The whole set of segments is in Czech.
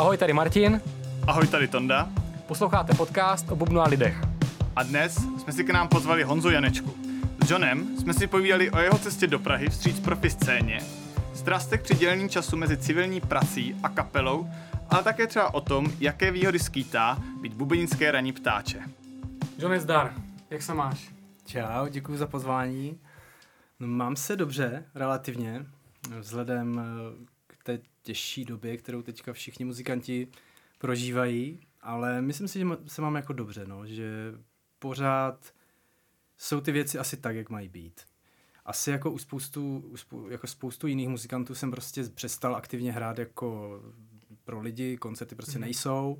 Ahoj, tady Martin. Ahoj, tady Tonda. Posloucháte podcast o bubnu a lidech. A dnes jsme si k nám pozvali Honzu Janečku. S Johnem jsme si povídali o jeho cestě do Prahy vstříc profi scéně, strastech při dělení času mezi civilní prací a kapelou, ale také třeba o tom, jaké výhody skýtá být bubenické raní ptáče. John, zdar. Jak se máš? Čau, děkuji za pozvání. No, mám se dobře, relativně, vzhledem eh, k té těžší době, kterou teďka všichni muzikanti prožívají, ale myslím si, že se mám jako dobře, no, že pořád jsou ty věci asi tak, jak mají být. Asi jako u spoustu, u spou, jako spoustu jiných muzikantů jsem prostě přestal aktivně hrát jako pro lidi, koncerty prostě mm. nejsou,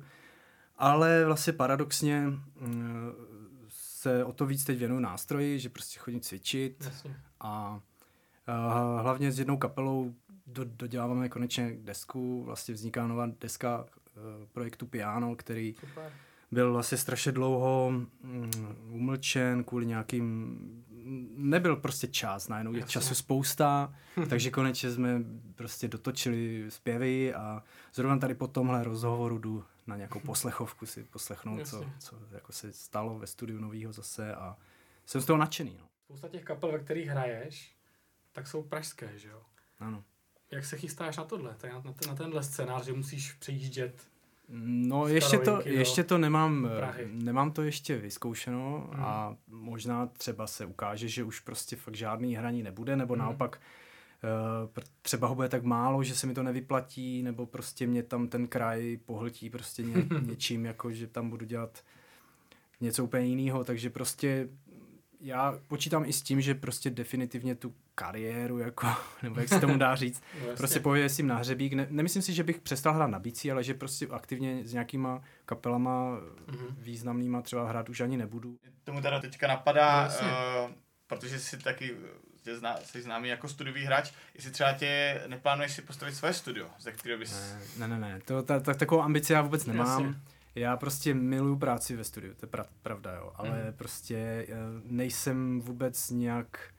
ale vlastně paradoxně mm, se o to víc teď věnuju nástroji, že prostě chodím cvičit Jasně. a a hlavně s jednou kapelou do, doděláváme konečně desku, vlastně vzniká nová deska uh, projektu Piano, který Super. byl vlastně strašně dlouho um, umlčen kvůli nějakým nebyl prostě čas, najednou je času spousta, takže konečně jsme prostě dotočili zpěvy a zrovna tady po tomhle rozhovoru jdu na nějakou poslechovku si poslechnout, co, co jako se stalo ve studiu novýho zase a jsem z toho nadšený. No. Spousta těch kapel, ve kterých hraješ, tak jsou pražské, že jo? Ano. Jak se chystáš na tohle, na, na, na tenhle scénář, že musíš přejíždět No ještě to, ještě to nemám, nemám to ještě vyzkoušeno mm. a možná třeba se ukáže, že už prostě fakt žádný hraní nebude, nebo mm. naopak uh, třeba ho bude tak málo, že se mi to nevyplatí, nebo prostě mě tam ten kraj pohltí prostě ně, něčím, jako že tam budu dělat něco úplně jiného, takže prostě já počítám i s tím, že prostě definitivně tu kariéru, jako, nebo jak se tomu dá říct, no, prostě pověsím na hřebík. Ne, nemyslím si, že bych přestal hrát na bicí, ale že prostě aktivně s nějakýma kapelama mm-hmm. významnýma třeba hrát už ani nebudu. Tomu teda teďka napadá, no, uh, protože jsi taky tě zná, jsi známý jako studiový hráč, jestli třeba tě neplánuješ si postavit své studio, ze kterého bys... Ne, ne, ne, ne. To, ta, ta, takovou ambici já vůbec nemám. Jasně. Já prostě miluju práci ve studiu, to je pra, pravda, jo, ale mm. prostě eh, nejsem vůbec nějak...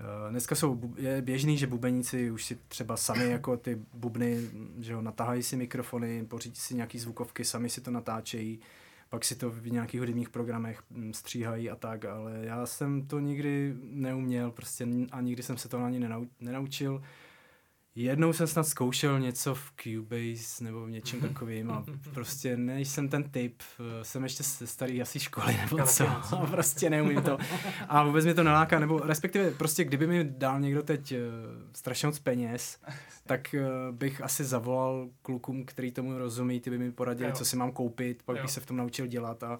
Uh, dneska jsou, je běžný, že bubeníci už si třeba sami jako ty bubny, že jo, natáhají si mikrofony, pořídí si nějaký zvukovky, sami si to natáčejí, pak si to v nějakých hudebních programech hm, stříhají a tak, ale já jsem to nikdy neuměl prostě a nikdy jsem se to ani nenaučil. Jednou jsem snad zkoušel něco v Cubase nebo v něčem takovým a prostě nejsem ten typ, jsem ještě ze starý asi školy nebo co, a prostě neumím to. A vůbec mě to neláká, nebo respektive prostě kdyby mi dal někdo teď uh, strašně moc peněz, tak uh, bych asi zavolal klukům, který tomu rozumí, ty by mi poradili, jo. co si mám koupit, pak jo. bych se v tom naučil dělat a,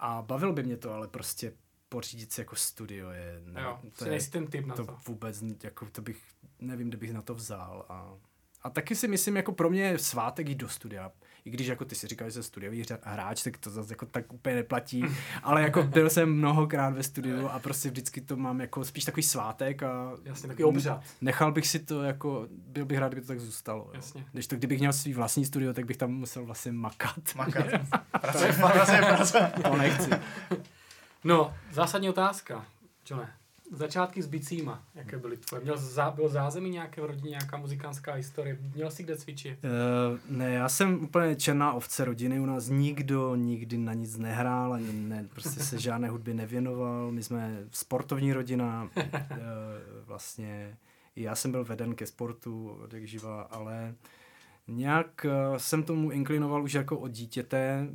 a bavil by mě to, ale prostě pořídit si jako studio je... Ne, jo, to je, ten typ na to. to. vůbec, jako to bych, nevím, kde bych na to vzal a... A taky si myslím, jako pro mě je svátek jít do studia. I když jako ty si říkáš, že jsi studiový hráč, tak to zase jako tak úplně neplatí. Ale jako byl jsem mnohokrát ve studiu a prostě vždycky to mám jako spíš takový svátek a Jasně, takový obřad. Nechal bych si to jako, byl bych rád, kdyby to tak zůstalo. Jasně. Když to, kdybych měl svý vlastní studio, tak bych tam musel vlastně makat. Makat. Pracuje, pracuje, pracuje. To nechci. No, zásadní otázka, Johne. Začátky s bicíma, jaké byly tvoje? Měl zá, bylo zázemí nějaké v rodině, nějaká muzikánská historie? Měl jsi kde cvičit? Uh, ne, já jsem úplně černá ovce rodiny, u nás nikdo nikdy na nic nehrál, ani ne, prostě se žádné hudby nevěnoval, my jsme sportovní rodina, uh, vlastně já jsem byl veden ke sportu od jak živa, ale Nějak uh, jsem tomu inklinoval už jako od dítěte.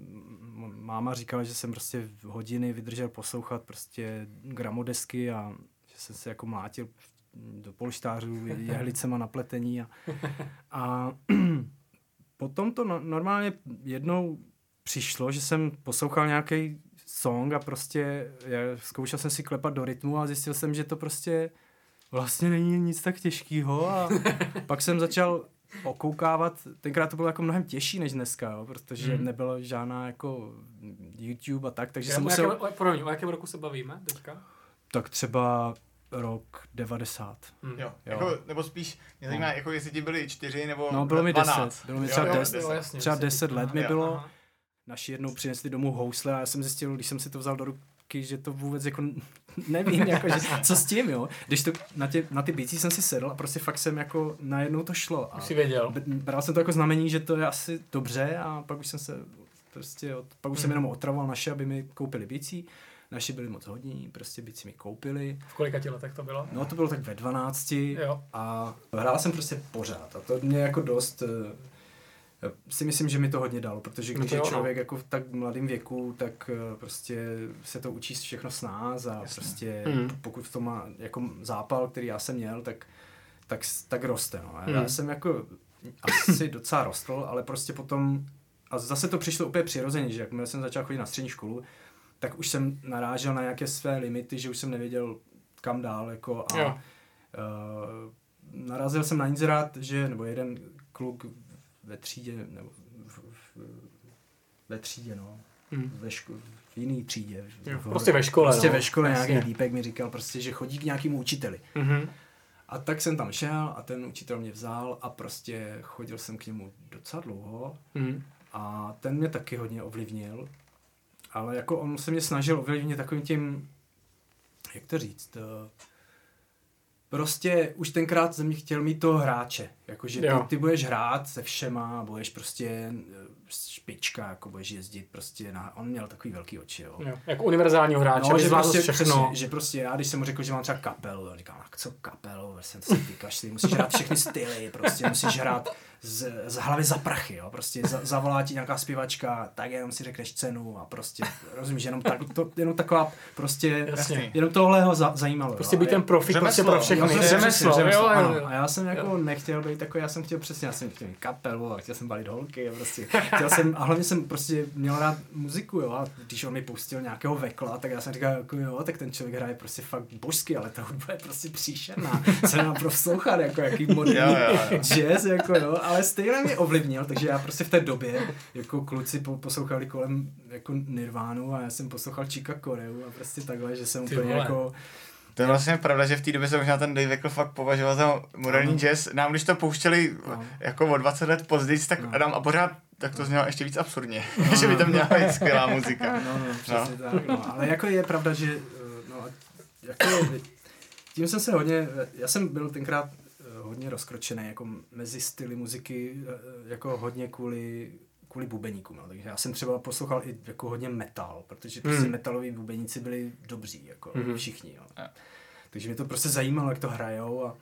Máma říkala, že jsem prostě hodiny vydržel poslouchat prostě gramodesky a že jsem se jako mlátil do polštářů jehlicema na pletení a, a potom to no, normálně jednou přišlo, že jsem poslouchal nějaký song a prostě já zkoušel jsem si klepat do rytmu a zjistil jsem, že to prostě vlastně není nic tak těžkého a pak jsem začal okoukávat, tenkrát to bylo jako mnohem těžší než dneska, jo, protože hmm. nebylo žádná jako YouTube a tak, takže Já jsem musel... Jakém, promiň, o jakém roku se bavíme teďka? Tak třeba rok 90. Hmm. Jo, jo. Jako, nebo spíš, mě zajímá, no. jako jestli ti byli čtyři nebo No, bylo mi 12. deset, bylo mi třeba, jo, deset, jo, jasně, třeba deset let mi bylo. Naši jednou přinesli domů housle a já jsem zjistil, když jsem si to vzal do ruky, zpátky, že to vůbec jako nevím, jako, že, co s tím, jo. Když to na, tě, na ty bící jsem si sedl a prostě fakt jsem jako najednou to šlo. A Už jsi věděl. bral jsem to jako znamení, že to je asi dobře a pak už jsem se prostě, od, pak už jsem Hmm. jenom otravoval naše, aby mi koupili bicí. Naši byli moc hodní, prostě bicí mi koupili. V kolika ti letech to bylo? No to bylo tak ve 12 Jo. a hrál jsem prostě pořád a to mě jako dost eh, si myslím, že mi to hodně dalo, protože No když to je no. člověk jako v tak mladém věku, tak eh, prostě se to učí všechno s nás a Jasně. prostě Mm. pokud to má jako zápal, který já jsem měl, tak, tak, tak roste. No. A. Já jsem jako asi docela rostl, ale prostě potom a zase to přišlo úplně přirozeně, že jakmile jsem začal chodit na střední školu, tak už jsem narážel na nějaké své limity, že už jsem nevěděl kam dál, jako a Jo. Uh, narazil jsem na inzerát, že, nebo jeden kluk ve třídě, nebo v, v, ve třídě, no, Hm. ve ško- v jiný třídě. Jo, v- prostě ve škole, Prostě no. ve škole Jasně. nějaký týpek mi říkal prostě, že chodí k nějakému učiteli. Mhm. A tak jsem tam šel a ten učitel mě vzal a prostě chodil jsem k němu docela dlouho Mhm. a ten mě taky hodně ovlivnil. Ale jako on se mě snažil ovlivnit takovým tím, jak to říct, eh, prostě už tenkrát ze mě chtěl mít toho hráče. Jakože ty, Jo. ty budeš hrát se všema, budeš prostě eh, špička, jako budeš jezdit prostě na... On měl takový velký oči, jo. Jo. Jako univerzálního hráče, No, že prostě, všechno. Přesně, že prostě já, když jsem mu řekl, že mám třeba kapelu, on říkal, "No, co kapelu, to si ty musíš hrát všechny styly, prostě musíš hrát z, z hlavy za prachy, jo, prostě za, zavolá ti nějaká zpěvačka, tak jenom si řekneš cenu a prostě, rozumíš, jenom, tak, to, jenom taková, prostě, Jasně. jenom tohle ho za, zajímalo. Prostě být A ten profik prostě Řemeslo. pro všechny. Řemeslo, řemeslo, jo, ano. A já jsem jako Jo. nechtěl být takový, já jsem chtěl přesně, já jsem chtěl mít kapelu a chtěl jsem balit holky a prostě chtěl jsem, a hlavně jsem prostě měl rád muziku, jo, a když on mi pustil nějakého vekla, tak já jsem říkal, jako jo, tak ten člověk hraje prostě fakt božsky, ale ta hudba je prostě příšerná, se nám poslouchat, jako jaký moderní Jo, jo, jo. jazz, jako jo, ale stejně mě ovlivnil, takže já prostě v té době, jako kluci po, poslouchali kolem jako Nirvánu a já jsem poslouchal Chica Koreu a prostě takhle, že jsem Ty úplně vole. jako, To je vlastně pravda, že v té době se možná ten Dave Weckl fakt považoval za moderní Ano. jazz. Nám když to pouštěli No. jako o 20 let později, tak No. Adam a pořád tak to znělo ještě víc absurdně. že by to měla být skvělá muzika. No, no, přesně no. tak, no. Ale jako je pravda, že eh, no, jako, tím jsem se hodně, já jsem byl tenkrát hodně rozkročený jako mezi styly muziky, eh, jako hodně kvůli kvůli bubeníkům, no. takže já jsem třeba poslouchal i jako hodně metal, protože prostě Hmm. metaloví bubeníci byli dobří, jako Mhm. všichni, jo. Jo. Takže mě to prostě zajímalo, jak to hrajou a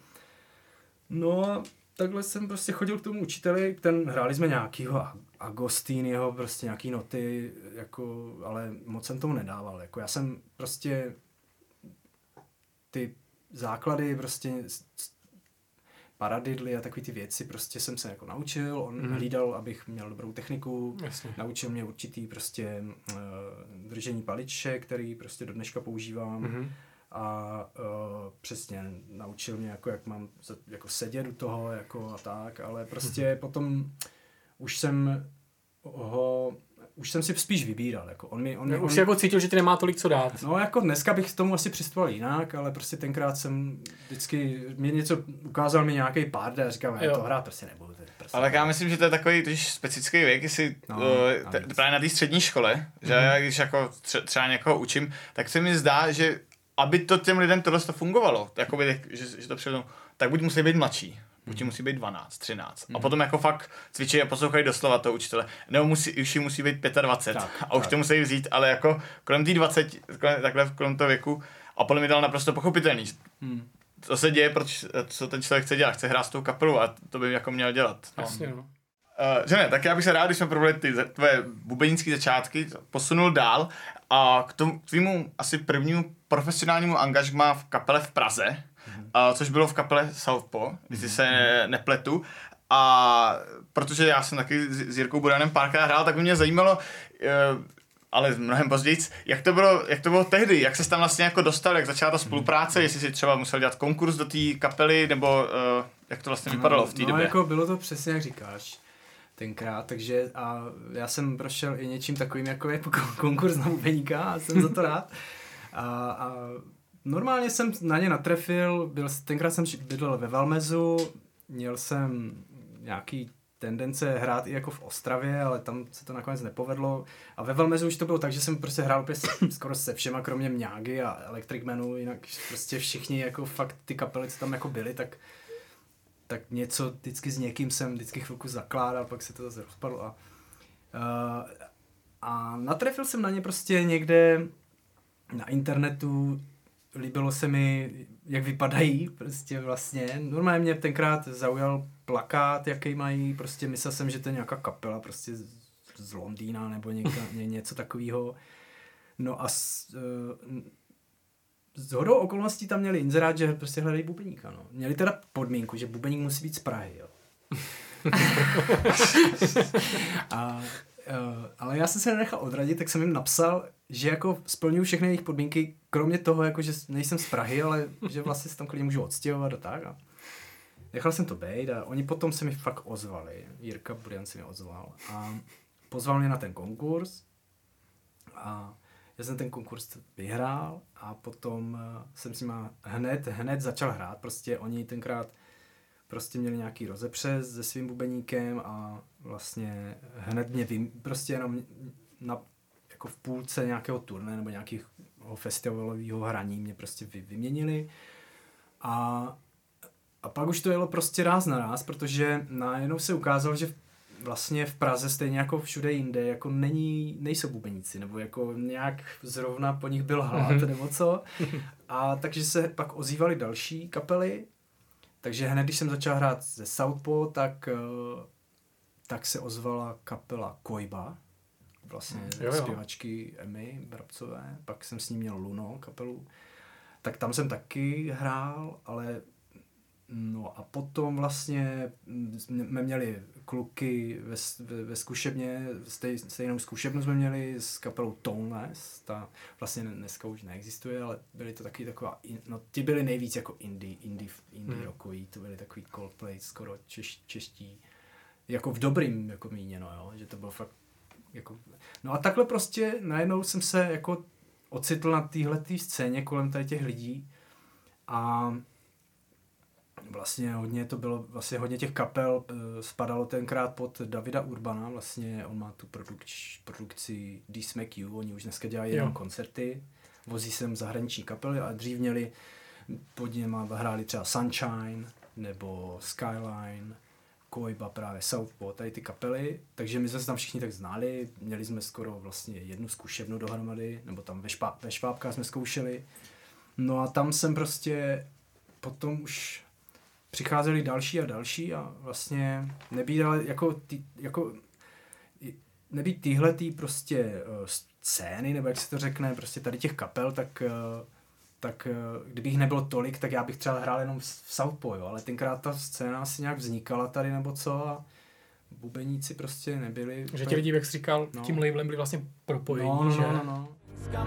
no a takhle jsem prostě chodil k tomu učiteli, ten hráli jsme nějakýho Agostiniho, prostě nějaký noty, jako, ale moc jsem tomu nedával. Jako já jsem prostě ty základy, prostě paradidly a takové ty věci, prostě jsem se jako naučil, on mm. hlídal, abych měl dobrou techniku, Jasně. naučil mě určitý prostě uh, držení paliče, který prostě do dneška používám Mhm. a uh, přesně naučil mě, jako, jak mám za- jako sedět u toho jako a tak, ale prostě Mhm. potom už jsem ho, už jsem si spíš vybíral, jako on mi, on, mi- Už on, jako cítil, že ti nemá tolik co dát. No jako dneska bych k tomu asi přistupoval jinak, ale prostě tenkrát jsem vždycky, mě něco, ukázal mi nějaký pár a říkám, já Jo. to hrát prostě nebudu. To je prostě Ale já myslím, že to je takový totiž specifický věk, jestli No, no, te, navíc. právě na té střední škole, že já když jako tře, třeba někoho učím, tak se mi zdá, že aby to těm lidem tohle to fungovalo, jakoby, že, že to přivedou, tak buď musí být mladší, buď jim musí být 12, 13. A potom jako fakt cvičí a poslouchají doslova toho učitele. Nebo musí, už jim musí být 25 Tak, a už tak. to musí vzít, ale jako kolem té 20, kolem, takhle kolem toho věku, a podle mě to naprosto pochopitelný. Hmm. Co se děje, proč, co ten člověk chce dělat, chce hrát s tou kapelou a to by jako měl dělat. No. Jasně, no. Uh, že ne, tak já bych se rád, když jsme probrali ty tvoje bubenické začátky, posunul dál a k tomu tvýmu asi prvnímu profesionálnímu angažmá v kapele v Praze. Uh, což bylo v kapele Southpaw, jestli se nepletu. A protože já jsem taky s, Jirkou Budanem párkrát hrál, tak by mě zajímalo, uh, ale mnohem později, jak to bylo, jak to bylo tehdy, jak se tam vlastně jako dostal, jak začala ta spolupráce, jestli si třeba musel dělat konkurs do té kapely, nebo uh, jak to vlastně vypadalo v té no, době. jako bylo to přesně jak říkáš tenkrát, takže a já jsem prošel i něčím takovým, jako je kon- konkurs na bubeníka a jsem za to rád. A, a normálně jsem na ně natrefil, byl, tenkrát jsem bydlel ve Valmezu, měl jsem nějaký tendence hrát i jako v Ostravě, ale tam se to nakonec nepovedlo. A ve Velmezu už to bylo tak, že jsem prostě hrál úplně skoro se všema, kromě Mňágy a Electric Manu, jinak prostě všichni jako fakt ty kapely, co tam jako byly, tak tak něco vždycky s někým jsem vždycky chvilku zakládal, pak se to zase rozpadlo a, uh, a natrefil jsem na ně prostě někde na internetu, líbilo se mi, jak vypadají prostě vlastně. Normálně mě tenkrát zaujal plakát, jaký mají, prostě myslel jsem, že to je nějaká kapela prostě z, z Londýna nebo něka, ně, něco takového. No a s, uh, z hodou okolností tam měli inzerát, že prostě hledají bubeníka. No. Měli teda podmínku, že bubeník musí být z Prahy. Jo. a, ale já jsem se nenechal odradit, tak jsem jim napsal, že jako splňuju všechny jejich podmínky, kromě toho, jako, že nejsem z Prahy, ale že vlastně se tam klidně můžu odstěhovat a tak. A nechal jsem to být a oni potom se mi fakt ozvali. Jirka Burian se mi ozval a pozval mě na ten konkurs a já jsem ten konkurs vyhrál a potom eh, jsem s nima hned, hned začal hrát. Prostě oni tenkrát prostě měli nějaký rozepřes se svým bubeníkem a vlastně hned mě vím, prostě jenom na, jako v půlce nějakého turné nebo nějakého festivalového hraní mě prostě vy, vyměnili a, a pak už to jelo prostě ráz na ráz, protože najednou se ukázalo, že vlastně v Praze stejně jako všude jinde, jako není, nejsou bubeníci, nebo jako nějak zrovna po nich byl hlad, mhm. nebo co. A takže se pak ozývaly další kapely, takže hned, když jsem začal hrát ze Southpaw, tak, eh, tak se ozvala kapela Kojba, vlastně jo, jo. zpěvačky Emmy Brabcové, pak jsem s ní měl Luno kapelu, tak tam jsem taky hrál, ale No a potom vlastně jsme měli kluky ve, ve, ve zkušebně, stej, stejnou zkušebnu jsme měli s kapelou Toneless, ta vlastně dneska už neexistuje, ale byly to taky taková, no ti byli nejvíc jako indie, indie, indie hmm. rockový, to byly takový Coldplay, skoro češ, čeští, jako v dobrým jako míněno, jo, že to bylo fakt jako, no a takhle prostě najednou jsem se jako ocitl na téhle scéně kolem tady těch lidí a vlastně hodně to bylo, vlastně hodně těch kapel uh, spadalo tenkrát pod Davida Urbana, vlastně on má tu produkč, produkci D Smack You, oni už dneska dělají jenom koncerty, vozí sem zahraniční kapely a dřív měli pod něma hráli třeba Sunshine nebo Skyline, Koiba, právě Southpaw, tady ty kapely, takže my jsme se tam všichni tak znali, měli jsme skoro vlastně jednu zkušebnu dohromady, nebo tam ve, špá, ve Švábkách jsme zkoušeli. No a tam jsem prostě potom už přicházeli další a další a vlastně nebýt ale jako, ty, jako nebýt tyhle tý prostě uh, scény, nebo jak se to řekne, prostě tady těch kapel, tak uh, tak uh, kdybych nebylo tolik, tak já bych třeba hrál jenom v Southpaw, jo, ale tenkrát ta scéna asi nějak vznikala tady nebo co a bubeníci prostě nebyli. Že ti lidi, jak jsi říkal, no. tím labelem byli vlastně propojení, no, no, že? No, no, no.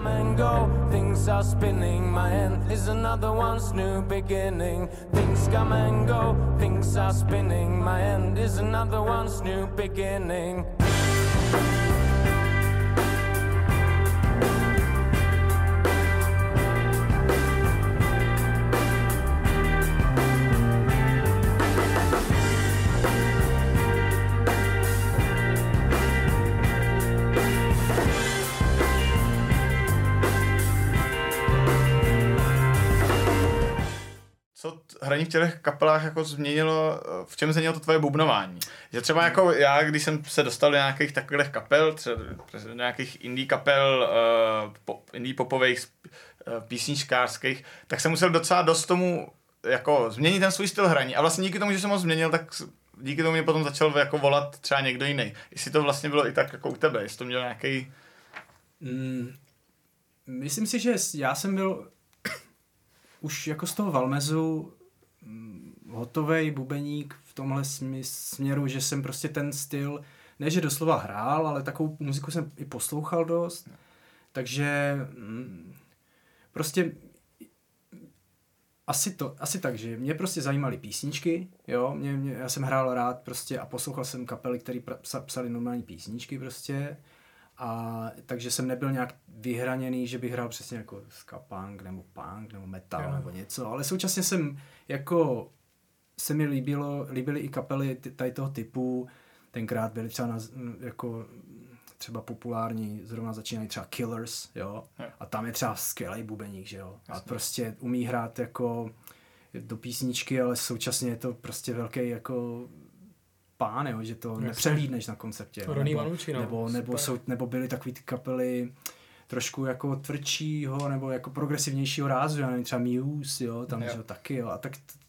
Come and go, things are spinning. My end is another one's new beginning. Things come and go, things are spinning. My end is another one's new beginning. V těch kapelách jako změnilo, v čem změnilo to tvoje bubnování? Že třeba jako já, když jsem se dostal do nějakých takových kapel, třeba do nějakých indie kapel, uh, pop, indie popových, uh, písničkářských, tak jsem musel docela dost tomu jako změnit ten svůj styl hraní. A vlastně díky tomu, že jsem ho změnil, tak díky tomu mě potom začal jako volat třeba někdo jiný. Jestli to vlastně bylo i tak jako u tebe, jestli to měl nějaký... Mm, myslím si, že já jsem byl už jako z toho Valmezu hotový bubeník v tomhle směru, že jsem prostě ten styl, ne že doslova hrál, ale takovou muziku jsem i poslouchal dost. Takže mm, prostě asi, to, asi tak, že mě prostě zajímaly písničky, jo, mě, mě, já jsem hrál rád prostě a poslouchal jsem kapely, které psali normální písničky prostě a takže jsem nebyl nějak vyhraněný, že bych hrál přesně jako ska punk nebo punk nebo metal jo. nebo něco, ale současně jsem jako se mi líbilo, líbily i kapely tady toho typu, tenkrát byly třeba na, jako třeba populární, zrovna začínají třeba Killers, jo, a tam je třeba skvělý bubeník, že jo, a prostě umí hrát jako do písničky, ale současně je to prostě velký jako pán, jo, že to Jasně. nepřehlídneš na koncertě. jo, nebo, Manucci, no, nebo, nebo, jsou, nebo byly takový ty kapely trošku jako tvrdšího nebo jako progresivnějšího rázu, já nevím, třeba Muse, jo, tam Jo. že jo, taky, jo, a tak t-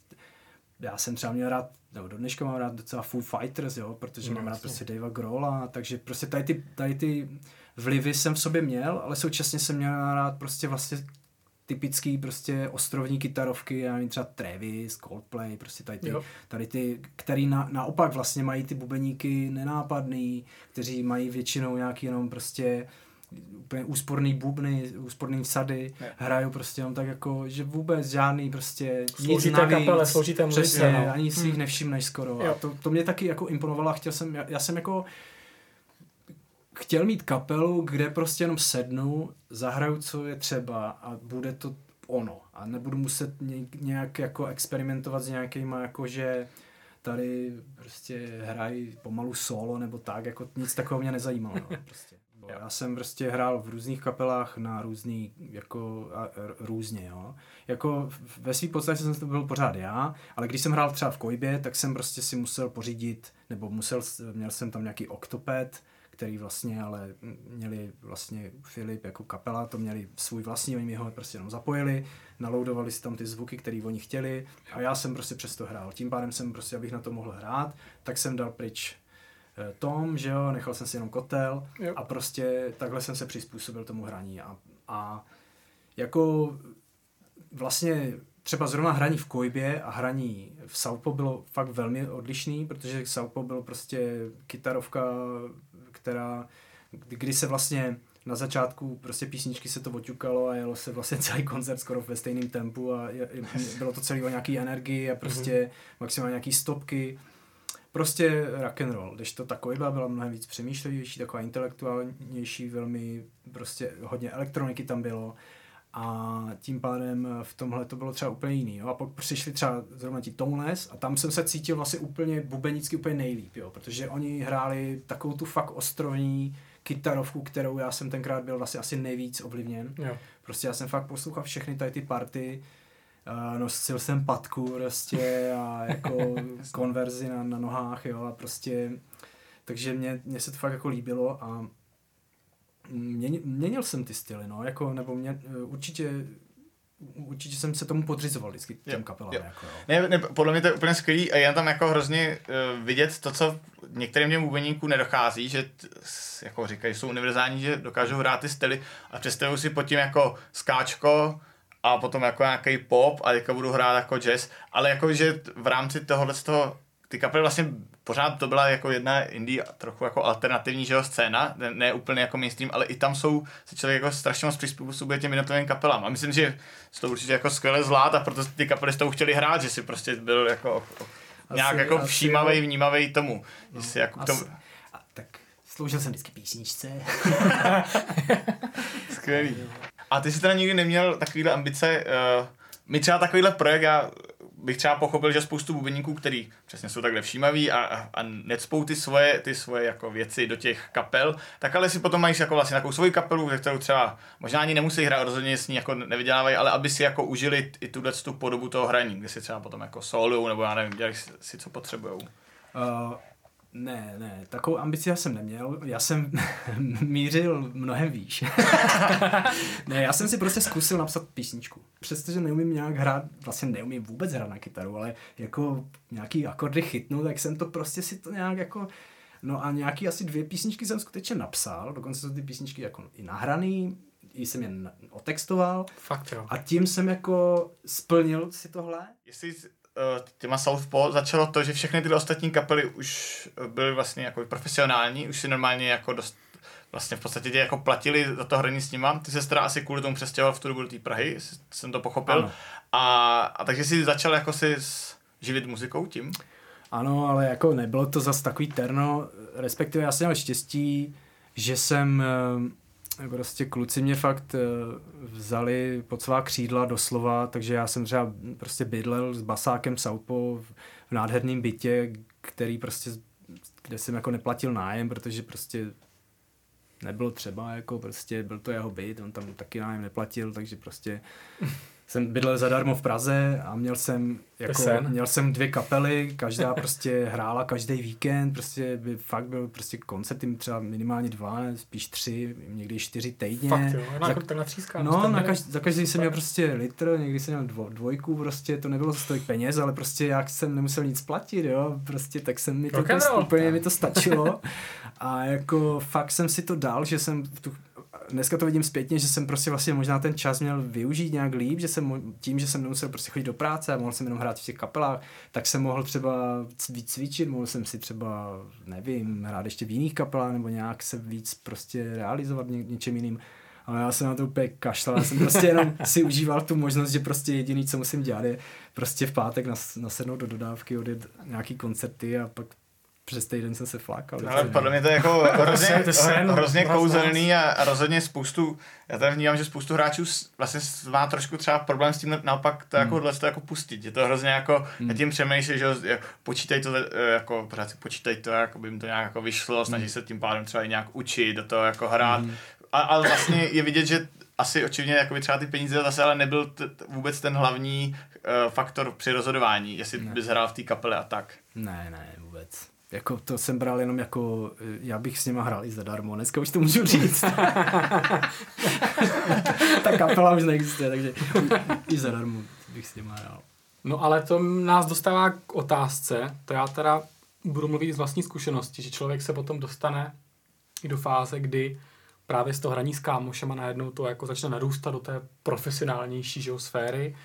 já jsem třeba měl rád, nebo do dneška mám rád docela Foo Fighters, jo, protože No, mám rád prostě Davea Grohla, takže prostě tady ty, tady ty vlivy jsem v sobě měl, ale současně jsem měl rád prostě vlastně typický prostě ostrovní kytarovky, já nevím, třeba Travis, Coldplay, prostě tady ty, Jo. tady ty který na, naopak vlastně mají ty bubeníky nenápadný, kteří mají většinou nějaký jenom prostě úplně úsporný bubny, úsporný sady, Jo. hrajou prostě jenom tak jako, že vůbec žádný prostě Slouží nic navíc, kapele, slouží té muzice, přesně, no. ani si jich Hmm. nevšimneš skoro. Jo. A to, to mě taky jako imponovalo a chtěl jsem, já, já jsem jako chtěl mít kapelu, kde prostě jenom sednu, zahraju, co je třeba a bude to ono. A nebudu muset ně- nějak jako experimentovat s nějakýma jako, že tady prostě hrají pomalu solo nebo tak, jako nic takového mě nezajímalo. No, prostě. Bo Já jsem prostě hrál v různých kapelách na různý, jako a, různě, jo. Jako ve své podstatě jsem to byl pořád já, ale když jsem hrál třeba v Kojbě, tak jsem prostě si musel pořídit, nebo musel, měl jsem tam nějaký Octopad, který vlastně ale měli vlastně Filip jako kapela, to měli svůj vlastní, oni mi ho prostě jenom zapojili, naloudovali si tam ty zvuky, které oni chtěli a já jsem prostě přesto hrál. Tím pádem jsem prostě, abych na to mohl hrát, tak jsem dal pryč tom, že jo, nechal jsem si jenom kotel Jo. a prostě takhle jsem se přizpůsobil tomu hraní a, a jako vlastně třeba zrovna hraní v Kojbě a hraní v Southpaw bylo fakt velmi odlišný, protože Southpaw bylo prostě kytarovka, která, kdy se vlastně na začátku prostě písničky se to oťukalo a jelo se vlastně celý koncert skoro ve stejném tempu a je, bylo to celý o nějaký energii a prostě maximálně nějaký stopky. Prostě rock and roll, když to takový byla, byla mnohem víc přemýšlevější, taková intelektuálnější, velmi prostě hodně elektroniky tam bylo a tím pádem v tomhle to bylo třeba úplně jiný. Jo? A pak přišli třeba zrovna ti Toneless a tam jsem se cítil vlastně úplně bubenicky úplně nejlíp, jo? protože oni hráli takovou tu fakt ostrovní kytarovku, kterou já jsem tenkrát byl vlastně asi nejvíc ovlivněn. Jo. Prostě já jsem fakt poslouchal všechny tady ty party, uh, nosil jsem patku prostě a jako konverzi na, na nohách, jo, a prostě, takže mě, mě se to fakt jako líbilo a měnil, měnil jsem ty styly, no, jako, nebo mě, eh, určitě, určitě jsem se tomu podřizoval vždycky těm Jo, kapelám, jo. jako, jo. Ne, ne, podle mě to je úplně skvělý a jen tam jako hrozně uh, vidět to, co některým těm bubeníkům nedochází, že t- jako říkají, jsou univerzální, že dokážou hrát ty styly a představují si pod tím jako skáčko a potom jako nějaký pop a teďka budu hrát jako jazz, ale jako, že v rámci tohohle z toho ty kapely vlastně pořád to byla jako jedna indie a trochu jako alternativní že jo, scéna, ne, ne úplně jako mainstream, ale i tam jsou, se člověk jako strašně moc přizpůsobuje těm jednotlivým kapelám a myslím, že se to určitě jako skvěle zvlád a proto ty kapely s tou chtěli hrát, že si prostě byl jako nějak Asi- jako asi všímavý, jo. vnímavý tomu. No, si jako k tomu, a, tak sloužil jsem vždycky písničce. skvělý. A ty jsi teda nikdy neměl takovýhle ambice, uh, my třeba takovýhle projekt, já bych třeba pochopil, že spoustu bubeníků, který přesně jsou takhle všímaví a, a, a necpou ty svoje, ty svoje jako věci do těch kapel, tak ale si potom mají jako vlastně takovou svoji kapelu, ze kterou třeba možná ani nemusí hrát, rozhodně s ní jako nevydělávají, ale aby si jako užili i tuhle tu podobu toho hraní, kde si třeba potom jako solují, nebo já nevím, dělají si, si co potřebujou. Uh, ne, ne, takovou ambici já jsem neměl, já jsem mířil mnohem výš. ne, já jsem si prostě zkusil napsat písničku. Přestože neumím nějak hrát, vlastně neumím vůbec hrát na kytaru, ale jako nějaký akordy chytnu, tak jsem to prostě si to nějak jako... No a nějaký asi dvě písničky jsem skutečně napsal, dokonce jsou ty písničky jako i nahraný, i jsem je otextoval Fakt jo. a tím jsem jako splnil si tohle. Jestli těma Southpaw začalo to, že všechny ty ostatní kapely už eh, byly vlastně jako profesionální, už si normálně jako dost, vlastně v podstatě tě jako platili za to hraní s nima. Ty se teda asi kvůli tomu přestěhoval v tu dobu do té Prahy, jsem to pochopil. Ano. A, a takže si začal jako si živit muzikou tím? Ano, ale jako nebylo to zas takový terno, respektive já jsem měl štěstí, že jsem eh, prostě kluci mě fakt eh, vzali pod svá křídla doslova, takže já jsem třeba prostě bydlel s basákem v v nádherném bytě, který prostě kde jsem jako neplatil nájem, protože prostě nebylo třeba, jako prostě byl to jeho byt, on tam taky nájem neplatil, takže prostě jsem bydlel zadarmo v Praze a měl jsem, jako, měl jsem dvě kapely, každá prostě hrála každý víkend, prostě by fakt byl prostě koncerty třeba minimálně dva, spíš tři, někdy čtyři týdně. Fakt jo, Za- jako tak natříská. No, na každý, za každý jsem měl prostě litr, někdy jsem měl dvo, dvojku, prostě to nebylo za tolik peněz, ale prostě jak jsem nemusel nic platit, jo, prostě tak jsem mi to, to úplně mi to stačilo. A jako fakt jsem si to dal, že jsem v tu, dneska to vidím zpětně, že jsem prostě vlastně možná ten čas měl využít nějak líp, že jsem tím, že jsem nemusel prostě chodit do práce a mohl jsem jenom hrát v těch kapelách, tak jsem mohl třeba víc cvičit, mohl jsem si třeba, nevím, hrát ještě v jiných kapelách nebo nějak se víc prostě realizovat ně, něčem jiným. Ale já jsem na to úplně kašlal, já jsem prostě jenom si užíval tu možnost, že prostě jediný, co musím dělat, je prostě v pátek nas, nasednout do dodávky, odjet nějaký koncerty a pak přes týden jsem se flákal. Ale podle mě to je jako hrozně, To je sen. hrozně kouzelný a, a rozhodně spoustu, já tady vnímám, že spoustu hráčů vlastně má trošku třeba problém s tím naopak to jako, hmm. to jako pustit. Je to hrozně jako, hmm. tím přemýšlí, že počítají to, eh, jako pořád si počítají to, jako by jim to nějak jako vyšlo, snaží se tím pádem třeba i nějak učit, do toho jako hrát. Hmm. A, ale vlastně je vidět, že asi očividně jako by třeba ty peníze zase ale nebyl t- t- vůbec ten hlavní uh, faktor při rozhodování, jestli Ne. bys hrál v té kapele a tak. Ne, ne, vůbec. Jako to jsem bral jenom jako, eh, já bych s nima hrál i zadarmo, dneska už to můžu říct. Ta kapela už neexistuje, takže i zadarmo bych s nima hrál. No ale to nás dostává k otázce, to já teda budu mluvit z vlastní zkušenosti, že člověk se potom dostane i do fáze, kdy právě z toho hraní s kámošema najednou to jako začne narůstat do té profesionálnější že jo, sféry,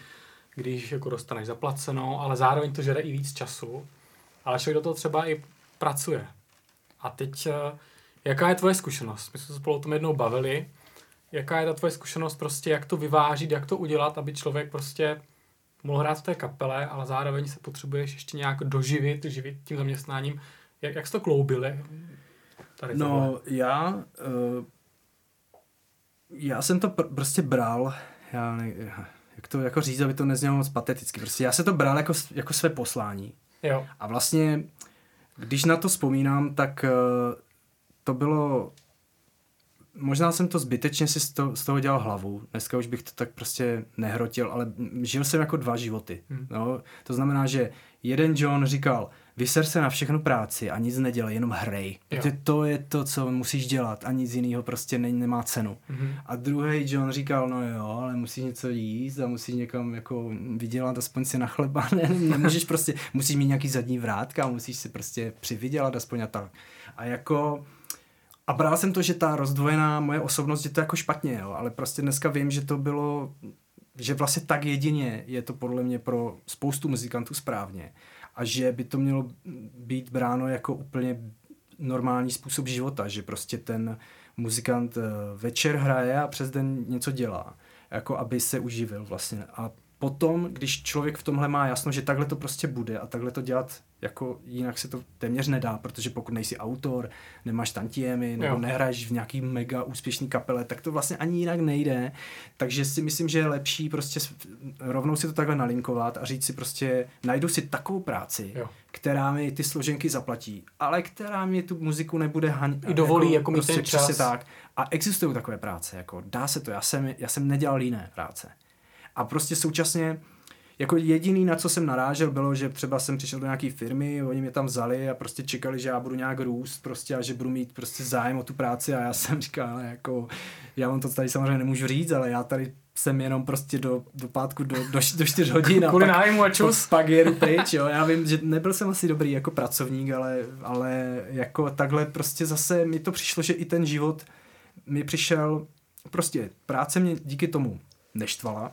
když jako dostaneš zaplaceno, ale zároveň to žere i víc času, ale člověk do toho třeba i pracuje. A teď, eh, jaká je tvoje zkušenost? My jsme se spolu o tom jednou bavili. Jaká je ta tvoje zkušenost prostě, jak to vyvážit, jak to udělat, aby člověk prostě mohl hrát v té kapele, ale zároveň se potřebuješ ještě nějak doživit, živit tím zaměstnáním. Jak, jak jsi to kloubili? Tady tohle? No, já, uh, já jsem to pr- prostě bral, já ne, jak to jako říct, aby to neznělo moc pateticky, prostě já se to bral jako, jako své poslání. Jo. A vlastně, když na to vzpomínám, tak uh, to bylo, možná jsem to zbytečně si z toho, z toho dělal hlavu, dneska už bych to tak prostě nehrotil, ale žil jsem jako dva životy. Hmm. No, to znamená, že jeden John říkal, vyser se na všechnu práci a nic nedělej, jenom hrej. Protože to je to, co musíš dělat a nic jiného prostě ne, nemá cenu. Mhm. A druhý John říkal, no jo, ale musíš něco jíst a musíš někam jako vydělat aspoň si na chleba, ne, nemůžeš prostě, musíš mít nějaký zadní vrátka, musíš si prostě přivydělat aspoň a tak. A jako, a bral jsem to, že ta rozdvojená moje osobnost, že to je jako špatně, jo, ale prostě dneska vím, že to bylo, že vlastně tak jedině je to podle mě pro spoustu muzikantů správně a že by to mělo být bráno jako úplně normální způsob života, že prostě ten muzikant eh, večer hraje a přes den něco dělá, jako aby se uživil vlastně. A potom, když člověk v tomhle má jasno, že takhle to prostě bude a takhle to dělat, jako jinak se to téměř nedá, protože pokud nejsi autor, nemáš tantiemy, nebo Jo. nehraješ v nějaký mega úspěšný kapele, tak to vlastně ani jinak nejde. Takže si myslím, že je lepší prostě rovnou si to takhle nalinkovat a říct si prostě, najdu si takovou práci, Jo. která mi ty složenky zaplatí, ale která mi tu muziku nebude haň... I dovolí jako mít prostě ten čas. tak. A existují takové práce, jako dá se to, já jsem, já jsem nedělal jiné práce. A prostě současně jako jediný, na co jsem narážel, bylo, že třeba jsem přišel do nějaké firmy, oni mě tam vzali a prostě čekali, že já budu nějak růst prostě a že budu mít prostě zájem o tu práci a já jsem říkal, jako, já vám to tady samozřejmě nemůžu říct, ale já tady jsem jenom prostě do, do pátku do, do, do čtyř hodin a Kvůli pak, nájmu a čus. pak jedu pryč, jo. Já vím, že nebyl jsem asi dobrý jako pracovník, ale, ale jako takhle prostě zase mi to přišlo, že i ten život mi přišel, prostě práce mě díky tomu neštvala,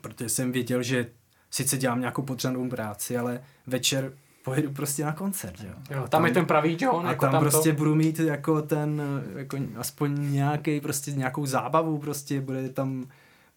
protože jsem věděl, že sice dělám nějakou potřebnou práci, ale večer pojedu prostě na koncert, jo. Jo, tam, je ten pravý John, A jako tam, tam prostě to... budu mít jako ten, jako aspoň nějaký, prostě nějakou zábavu, prostě bude tam,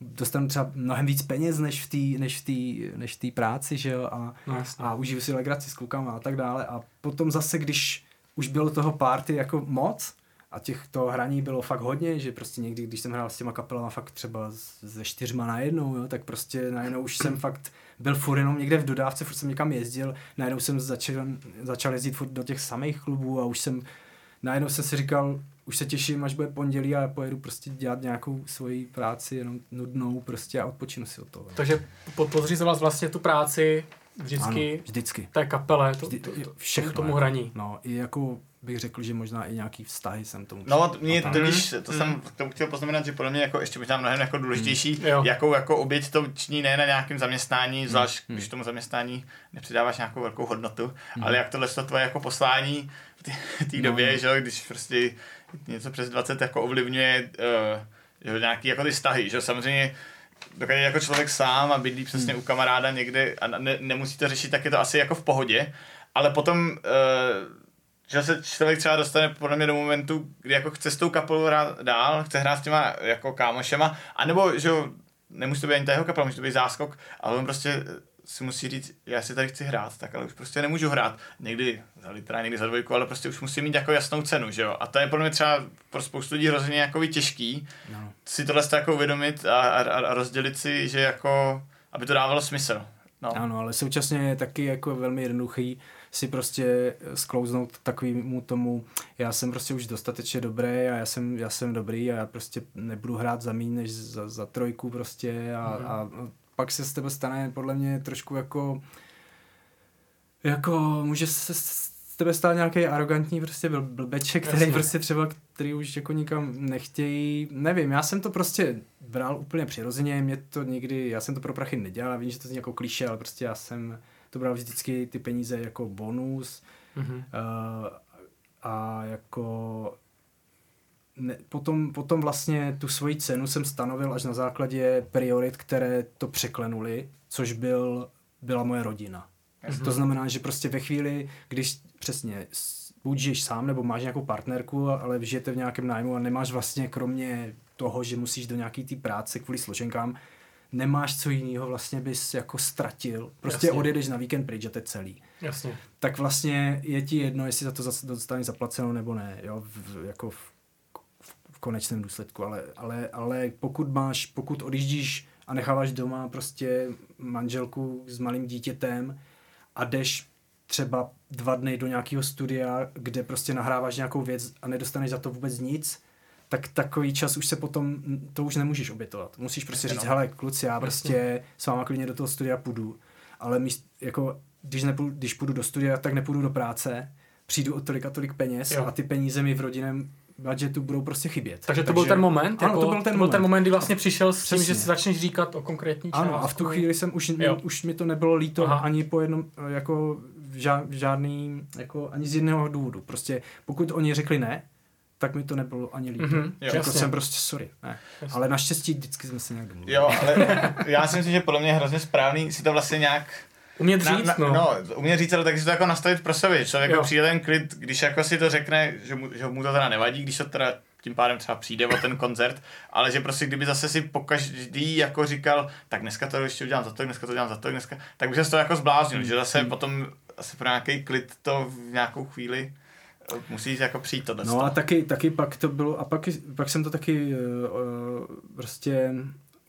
dostanu třeba mnohem víc peněz než v té než v tý, než v tý práci, že jo, a, No a užiju si legraci s klukama a tak dále. A potom zase, když už bylo toho party jako moc a těch to hraní bylo fakt hodně, že prostě někdy, když jsem hrál s těma kapelama fakt třeba ze čtyřma najednou, jo, tak prostě najednou už jsem fakt byl furt jenom někde v dodávce, furt jsem někam jezdil, najednou jsem začal, začal jezdit furt do těch samých klubů a už jsem, najednou jsem si říkal, už se těším, až bude pondělí a pojedu prostě dělat nějakou svoji práci, jenom nudnou prostě a odpočinu si od toho. Takže podřízoval vlastně tu práci vždycky, ano, vždycky. té kapele, to, to, to, všechno tomu jako, hraní. No, i jako bych řekl, že možná i nějaký vztahy jsem tomu No, mě to, když, to mm. jsem to chtěl poznamenat, že podle mě jako ještě možná mnohem jako důležitější, mm. jakou jako oběť to činí ne na nějakém zaměstnání, mm. zvlášť mm. když tomu zaměstnání nepřidáváš nějakou velkou hodnotu, mm. ale jak tohle to tvoje jako poslání v té no. době, no. že že prostě něco přes 20 jako ovlivňuje uh, že nějaký jako ty vztahy, že samozřejmě dokud jako člověk sám a bydlí přesně hmm. u kamaráda někde a ne, nemusí to řešit, tak je to asi jako v pohodě, ale potom uh, že se člověk třeba dostane podle mě do momentu, kdy jako chce s tou kapelou hrát dál, chce hrát s těma jako kámošema, anebo že nemusí to být ani ta jeho kapela, může to být záskok, ale on prostě si musí říct, já si tady chci hrát, tak ale už prostě nemůžu hrát. Někdy za litra, někdy za dvojku, ale prostě už musím mít jako jasnou cenu, že jo. A to je podle mě třeba pro spoustu lidí hrozně jako těžký no. si tohle jako uvědomit a, a, a, rozdělit si, že jako, aby to dávalo smysl. No. Ano, ale současně je taky jako velmi jednoduchý si prostě sklouznout takovému tomu, já jsem prostě už dostatečně dobrý a já jsem, já jsem dobrý a já prostě nebudu hrát za méně než za, za trojku prostě a, mm. a pak se z tebe stane podle mě trošku jako jako může se z tebe stát nějaký arrogantní prostě byl blbeček, který Jasně. prostě třeba, který už jako nikam nechtějí, nevím, já jsem to prostě bral úplně přirozeně, mě to nikdy, já jsem to pro prachy nedělal, vím, že to zní jako klíše, ale prostě já jsem to bral vždycky ty peníze jako bonus mm-hmm. uh, a jako ne, potom, potom vlastně tu svoji cenu jsem stanovil až na základě priorit, které to překlenuly, což byl, byla moje rodina. Mm-hmm. To znamená, že prostě ve chvíli, když přesně buď žiješ sám, nebo máš nějakou partnerku, ale žijete v nějakém nájmu a nemáš vlastně kromě toho, že musíš do nějaký té práce kvůli složenkám, nemáš co jiného, vlastně bys jako ztratil. Prostě Jasně. odjedeš na víkend pryč a to je celý. Jasně. Tak vlastně je ti jedno, jestli za to dostaneš zaplaceno nebo ne, jo, v, jako v konečném důsledku, ale, ale, ale pokud máš, pokud odjíždíš a necháváš doma prostě manželku s malým dítětem a jdeš třeba dva dny do nějakého studia, kde prostě nahráváš nějakou věc a nedostaneš za to vůbec nic, tak takový čas už se potom, to už nemůžeš obětovat. Musíš prostě říct, no. hele kluci, já prostě s váma klidně do toho studia půjdu, ale míst, jako, když, nepůjdu, když půjdu do studia, tak nepůjdu do práce, přijdu o tolik a tolik peněz jo. a ty peníze mi v rodinném budgetu budou prostě chybět. Takže to Takže, byl ten moment? Ano, jako, to byl ten, to byl moment. ten moment, kdy vlastně přišel s tím, že si začneš říkat o konkrétní částku. Ano, a v tu chvíli jsem už, už mi to nebylo líto Aha. ani po jednom, jako žádný, jako ani z jedného důvodu. Prostě pokud oni řekli ne, tak mi to nebylo ani líto. Mm-hmm, jako jsem prostě sorry. Ne. Ale naštěstí vždycky jsme se nějak domluvili. Jo, ale já si myslím, že podle mě je hrozně správný si to vlastně nějak Umět říct, na, na, no. no. umět říct, ale taky si to jako nastavit pro sebe. Člověk jako přijde ten klid, když jako si to řekne, že mu, že mu to teda nevadí, když to teda tím pádem třeba přijde o ten koncert, ale že prostě kdyby zase si pokaždý jako říkal, tak dneska to ještě udělám za to, dneska to udělám za to, dneska, tak by se to jako zbláznil, mm. že zase mm. potom asi pro nějaký klid to v nějakou chvíli musí jako přijít to No a taky, taky pak to bylo, a pak, pak jsem to taky uh, prostě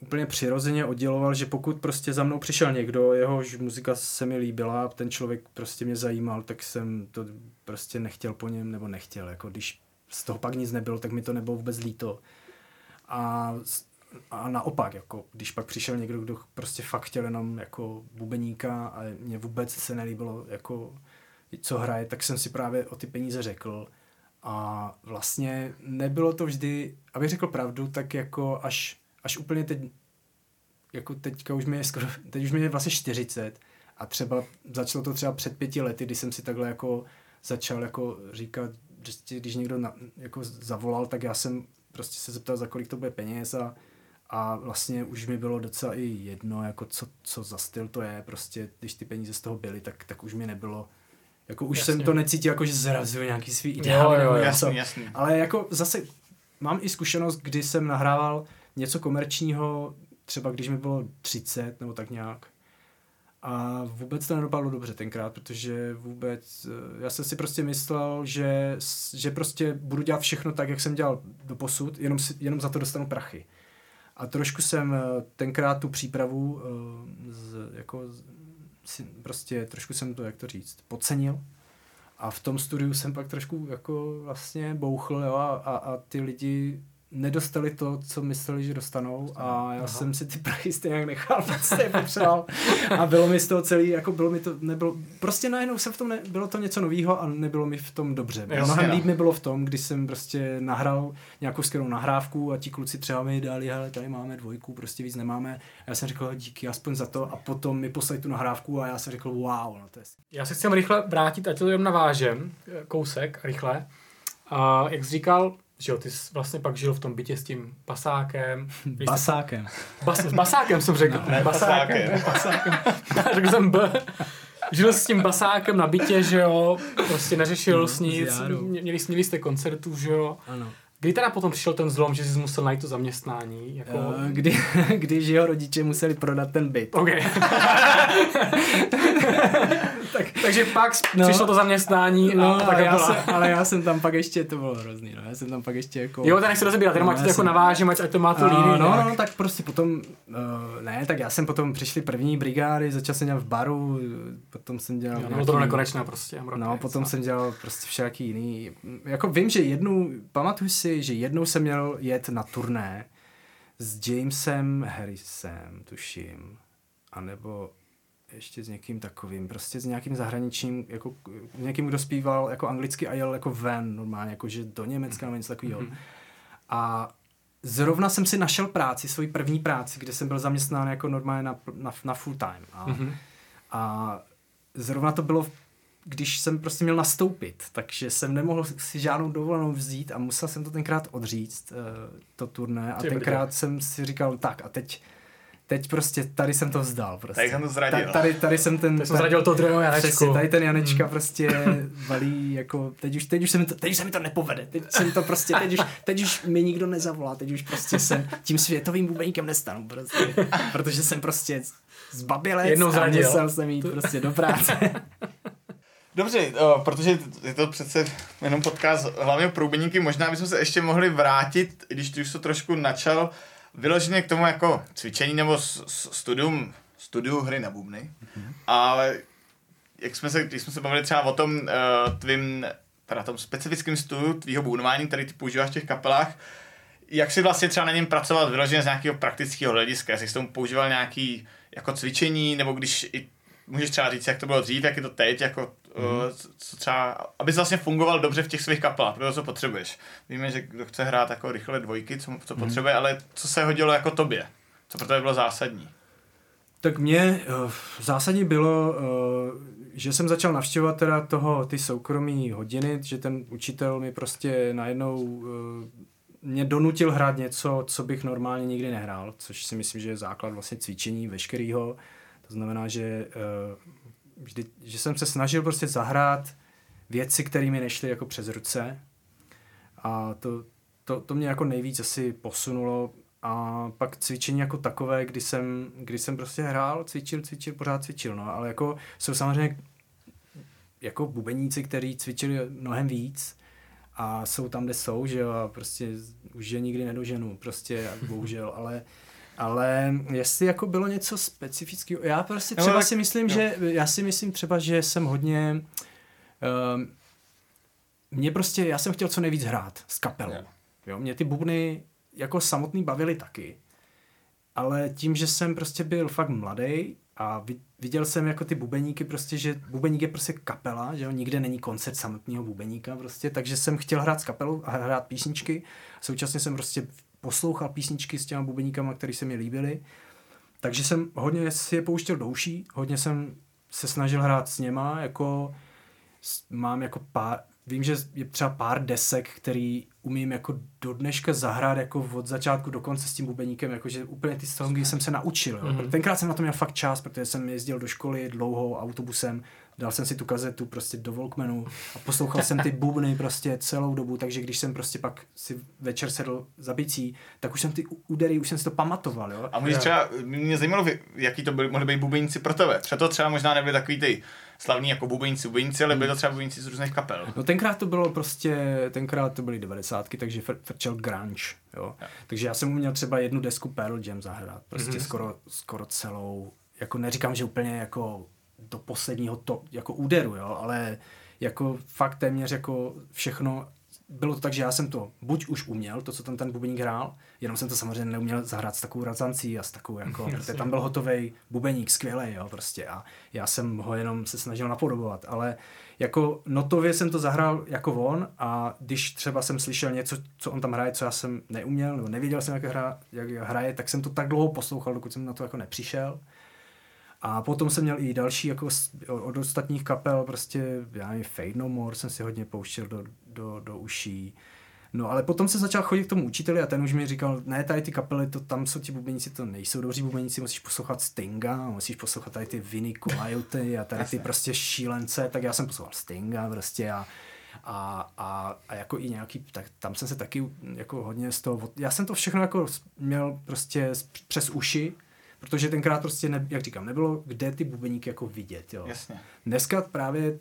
úplně přirozeně odděloval, že pokud prostě za mnou přišel někdo, jehož muzika se mi líbila, ten člověk prostě mě zajímal, tak jsem to prostě nechtěl po něm, nebo nechtěl, jako když z toho pak nic nebylo, tak mi to nebylo vůbec líto. A, a naopak, jako, když pak přišel někdo, kdo prostě fakt chtěl jenom jako bubeníka a mě vůbec se nelíbilo, jako co hraje, tak jsem si právě o ty peníze řekl. A vlastně nebylo to vždy, abych řekl pravdu, tak jako až, až úplně teď, jako teďka už mi je skoro, teď už mi je vlastně 40 a třeba začalo to třeba před pěti lety, kdy jsem si takhle jako začal jako říkat, že když někdo na, jako zavolal, tak já jsem prostě se zeptal, za kolik to bude peněz a, a vlastně už mi bylo docela i jedno, jako co, co za styl to je, prostě když ty peníze z toho byly, tak, tak už mi nebylo, jako už jasně. jsem to necítil, jako že zrazuju nějaký svý ideál. Jo, jo, jasný, jasný. Ale jako zase mám i zkušenost, kdy jsem nahrával něco komerčního, třeba když mi bylo 30 nebo tak nějak. A vůbec to nedopadlo dobře tenkrát, protože vůbec, eh, já jsem si prostě myslel, že, že prostě budu dělat všechno tak, jak jsem dělal do posud, jenom, si, jenom za to dostanu prachy. A trošku jsem eh, tenkrát tu přípravu eh, z, jako si, prostě trošku jsem to, jak to říct, podcenil. A v tom studiu jsem pak trošku jako vlastně bouchl jo, a, a, a ty lidi nedostali to, co mysleli, že dostanou a já Aha. jsem si ty prachy stejně nechal, prostě potřeboval a bylo mi z toho celý, jako bylo mi to, nebylo, prostě najednou jsem v tom, ne, bylo to něco nového a nebylo mi v tom dobře. Mnohem líp mi bylo v tom, když jsem prostě nahrál nějakou skvělou nahrávku a ti kluci třeba mi dali, hele, tady máme dvojku, prostě víc nemáme. A já jsem řekl, díky aspoň za to a potom mi poslali tu nahrávku a já jsem řekl, wow, no to je... Já se chci rychle vrátit, ať to jenom navážem, kousek, rychle. A jak jsi říkal, že jo, ty jsi vlastně pak žil v tom bytě s tím basákem. Basákem. Bas, s basákem jsem řekl. Ne, basákem. basákem. řekl jsem B. Žil s tím basákem na bytě, že jo, prostě neřešil no, s nic, měli, měli jste koncertů, že jo. Ano. Kdy teda potom přišel ten zlom, že jsi musel najít to zaměstnání? Jako... Uh, kdy, když jeho rodiče museli prodat ten byt. Okay. tak, takže pak no, přišlo to zaměstnání no, a tak já jsem, ale já jsem tam pak ještě, to bylo hrozný, no, já jsem tam pak ještě jako... Jo, tak nechci rozebírat, jenom no, ať to jako navážím, ať, ať to má tu línii. No, no, tak prostě potom, uh, ne, tak já jsem potom přišli první brigády, začal jsem dělat v baru, potom jsem dělal... Jo, nějaký, to nekonečné prostě. No, potom jsem dělal prostě všaký jiný, jako vím, že jednu, pamatuju si, si, že jednou jsem měl jet na turné s Jamesem Harrisem, tuším, anebo ještě s někým takovým, prostě s nějakým zahraničním, jako někým, kdo zpíval jako anglicky a jel jako ven normálně, jako že do Německa nebo něco takového. Mm-hmm. A zrovna jsem si našel práci, svoji první práci, kde jsem byl zaměstnán jako normálně na, na, na full time. A, mm-hmm. a zrovna to bylo když jsem prostě měl nastoupit, takže jsem nemohl si žádnou dovolenou vzít a musel jsem to tenkrát odříct, uh, to turné a tenkrát jsem si říkal, tak a teď teď prostě tady jsem to vzdal. Prostě. Tady jsem to zradil. Ta, tady, tady jsem ten... Tady jsem zradil to druhého Janečku. Přesně, tady ten Janečka hmm. prostě valí jako, teď už, teď už se mi to, teď už se mi to nepovede, teď jsem to prostě, teď už, teď už mi nikdo nezavolá, teď už prostě jsem tím světovým bubeníkem nestanu, prostě, protože jsem prostě zbabilec Jednou zradil. a musel jsem jít prostě do práce. Dobře, o, protože je to přece jenom podcast hlavně průběníky, možná bychom se ještě mohli vrátit, když ty už to trošku načal, vyloženě k tomu jako cvičení nebo studium, studiu hry na bubny. Mm-hmm. Ale jak jsme se, když jsme se bavili třeba o tom uh, tvým, teda tom specifickém studiu tvýho bubnování, který ty používáš v těch kapelách, jak si vlastně třeba na něm pracovat vyloženě z nějakého praktického hlediska, jestli jsi tomu používal nějaký jako cvičení, nebo když i můžeš třeba říct, jak to bylo dřív, jak je to teď, jako mm. co třeba, aby vlastně fungoval dobře v těch svých kapelách, protože co potřebuješ. Víme, že kdo chce hrát jako rychle dvojky, co, co mm. potřebuje, ale co se hodilo jako tobě? Co pro tebe bylo zásadní? Tak mě uh, zásadní bylo, uh, že jsem začal navštěvovat teda toho, ty soukromí hodiny, že ten učitel mi prostě najednou mě donutil hrát něco, co bych normálně nikdy nehrál, což si myslím, že je základ vlastně cvičení veškerého. To znamená, že vždy, že jsem se snažil prostě zahrát věci, které mi nešly jako přes ruce. A to, to, to mě jako nejvíc asi posunulo. A pak cvičení jako takové, kdy jsem, kdy jsem prostě hrál, cvičil, cvičil, pořád cvičil, no, ale jako jsou samozřejmě jako bubeníci, kteří cvičili mnohem víc a jsou tam, kde jsou, že jo, a prostě už je nikdy nedoženu, prostě, bohužel, ale ale jestli jako bylo něco specifického, já prostě třeba no, tak, si myslím, jo. že, já si myslím třeba, že jsem hodně, um, mě prostě, já jsem chtěl co nejvíc hrát s kapelou. Jo. jo mě ty bubny jako samotný bavily taky, ale tím, že jsem prostě byl fakt mladý a viděl jsem jako ty bubeníky prostě, že bubeník je prostě kapela, že jo, nikde není koncert samotného bubeníka prostě, takže jsem chtěl hrát s kapelou a hrát písničky. Současně jsem prostě poslouchal písničky s těma bubeníkama, které se mi líbily. Takže jsem hodně si je pouštěl do uší, hodně jsem se snažil hrát s něma, jako mám jako pár, vím, že je třeba pár desek, který umím jako do dneška zahrát jako od začátku do konce s tím bubeníkem, jakože úplně ty songy jsem se naučil. Jo. Mm-hmm. Tenkrát jsem na to měl fakt čas, protože jsem jezdil do školy dlouho autobusem, dal jsem si tu kazetu prostě do Walkmanu a poslouchal jsem ty bubny prostě celou dobu, takže když jsem prostě pak si večer sedl za bicí, tak už jsem ty údery, už jsem si to pamatoval, jo. A můžeš třeba, mě zajímalo, jaký to byly, mohly být bubeníci pro tebe. Třeba to třeba možná nebyly takový ty slavní jako bubeníci, bubeníci, ale byly to třeba bubeníci z různých kapel. No tenkrát to bylo prostě, tenkrát to byly devadesátky, takže fr- frčel grunge, jo. Takže já jsem uměl třeba jednu desku Pearl Jam zahrát, prostě mm-hmm. skoro, skoro celou, jako neříkám, že úplně jako do posledního to, jako úderu, jo, ale jako fakt téměř jako všechno, bylo to tak, že já jsem to buď už uměl, to, co tam ten bubeník hrál, jenom jsem to samozřejmě neuměl zahrát s takovou razancí a s takovou jako, protože tam byl hotový bubeník, skvělý, jo, prostě a já jsem ho jenom se snažil napodobovat, ale jako notově jsem to zahrál jako on a když třeba jsem slyšel něco, co on tam hraje, co já jsem neuměl, nebo nevěděl jsem, jak, hra, jak hraje, tak jsem to tak dlouho poslouchal, dokud jsem na to jako nepřišel. A potom jsem měl i další jako od ostatních kapel, prostě, já nevím, Fade No More jsem si hodně pouštěl do, do, do uší. No ale potom se začal chodit k tomu učiteli a ten už mi říkal, ne, tady ty kapely, to, tam jsou ti bubeníci, to nejsou dobří bubeníci, musíš poslouchat Stinga, musíš poslouchat tady ty Vinny Coyote a tady ty prostě šílence, tak já jsem poslouchal Stinga prostě a, a, a, a jako i nějaký, tak tam jsem se taky jako hodně z toho, já jsem to všechno jako měl prostě přes uši, protože tenkrát prostě, ne, jak říkám, nebylo kde ty bubeníky jako vidět, jo. Jasně. Dneska právě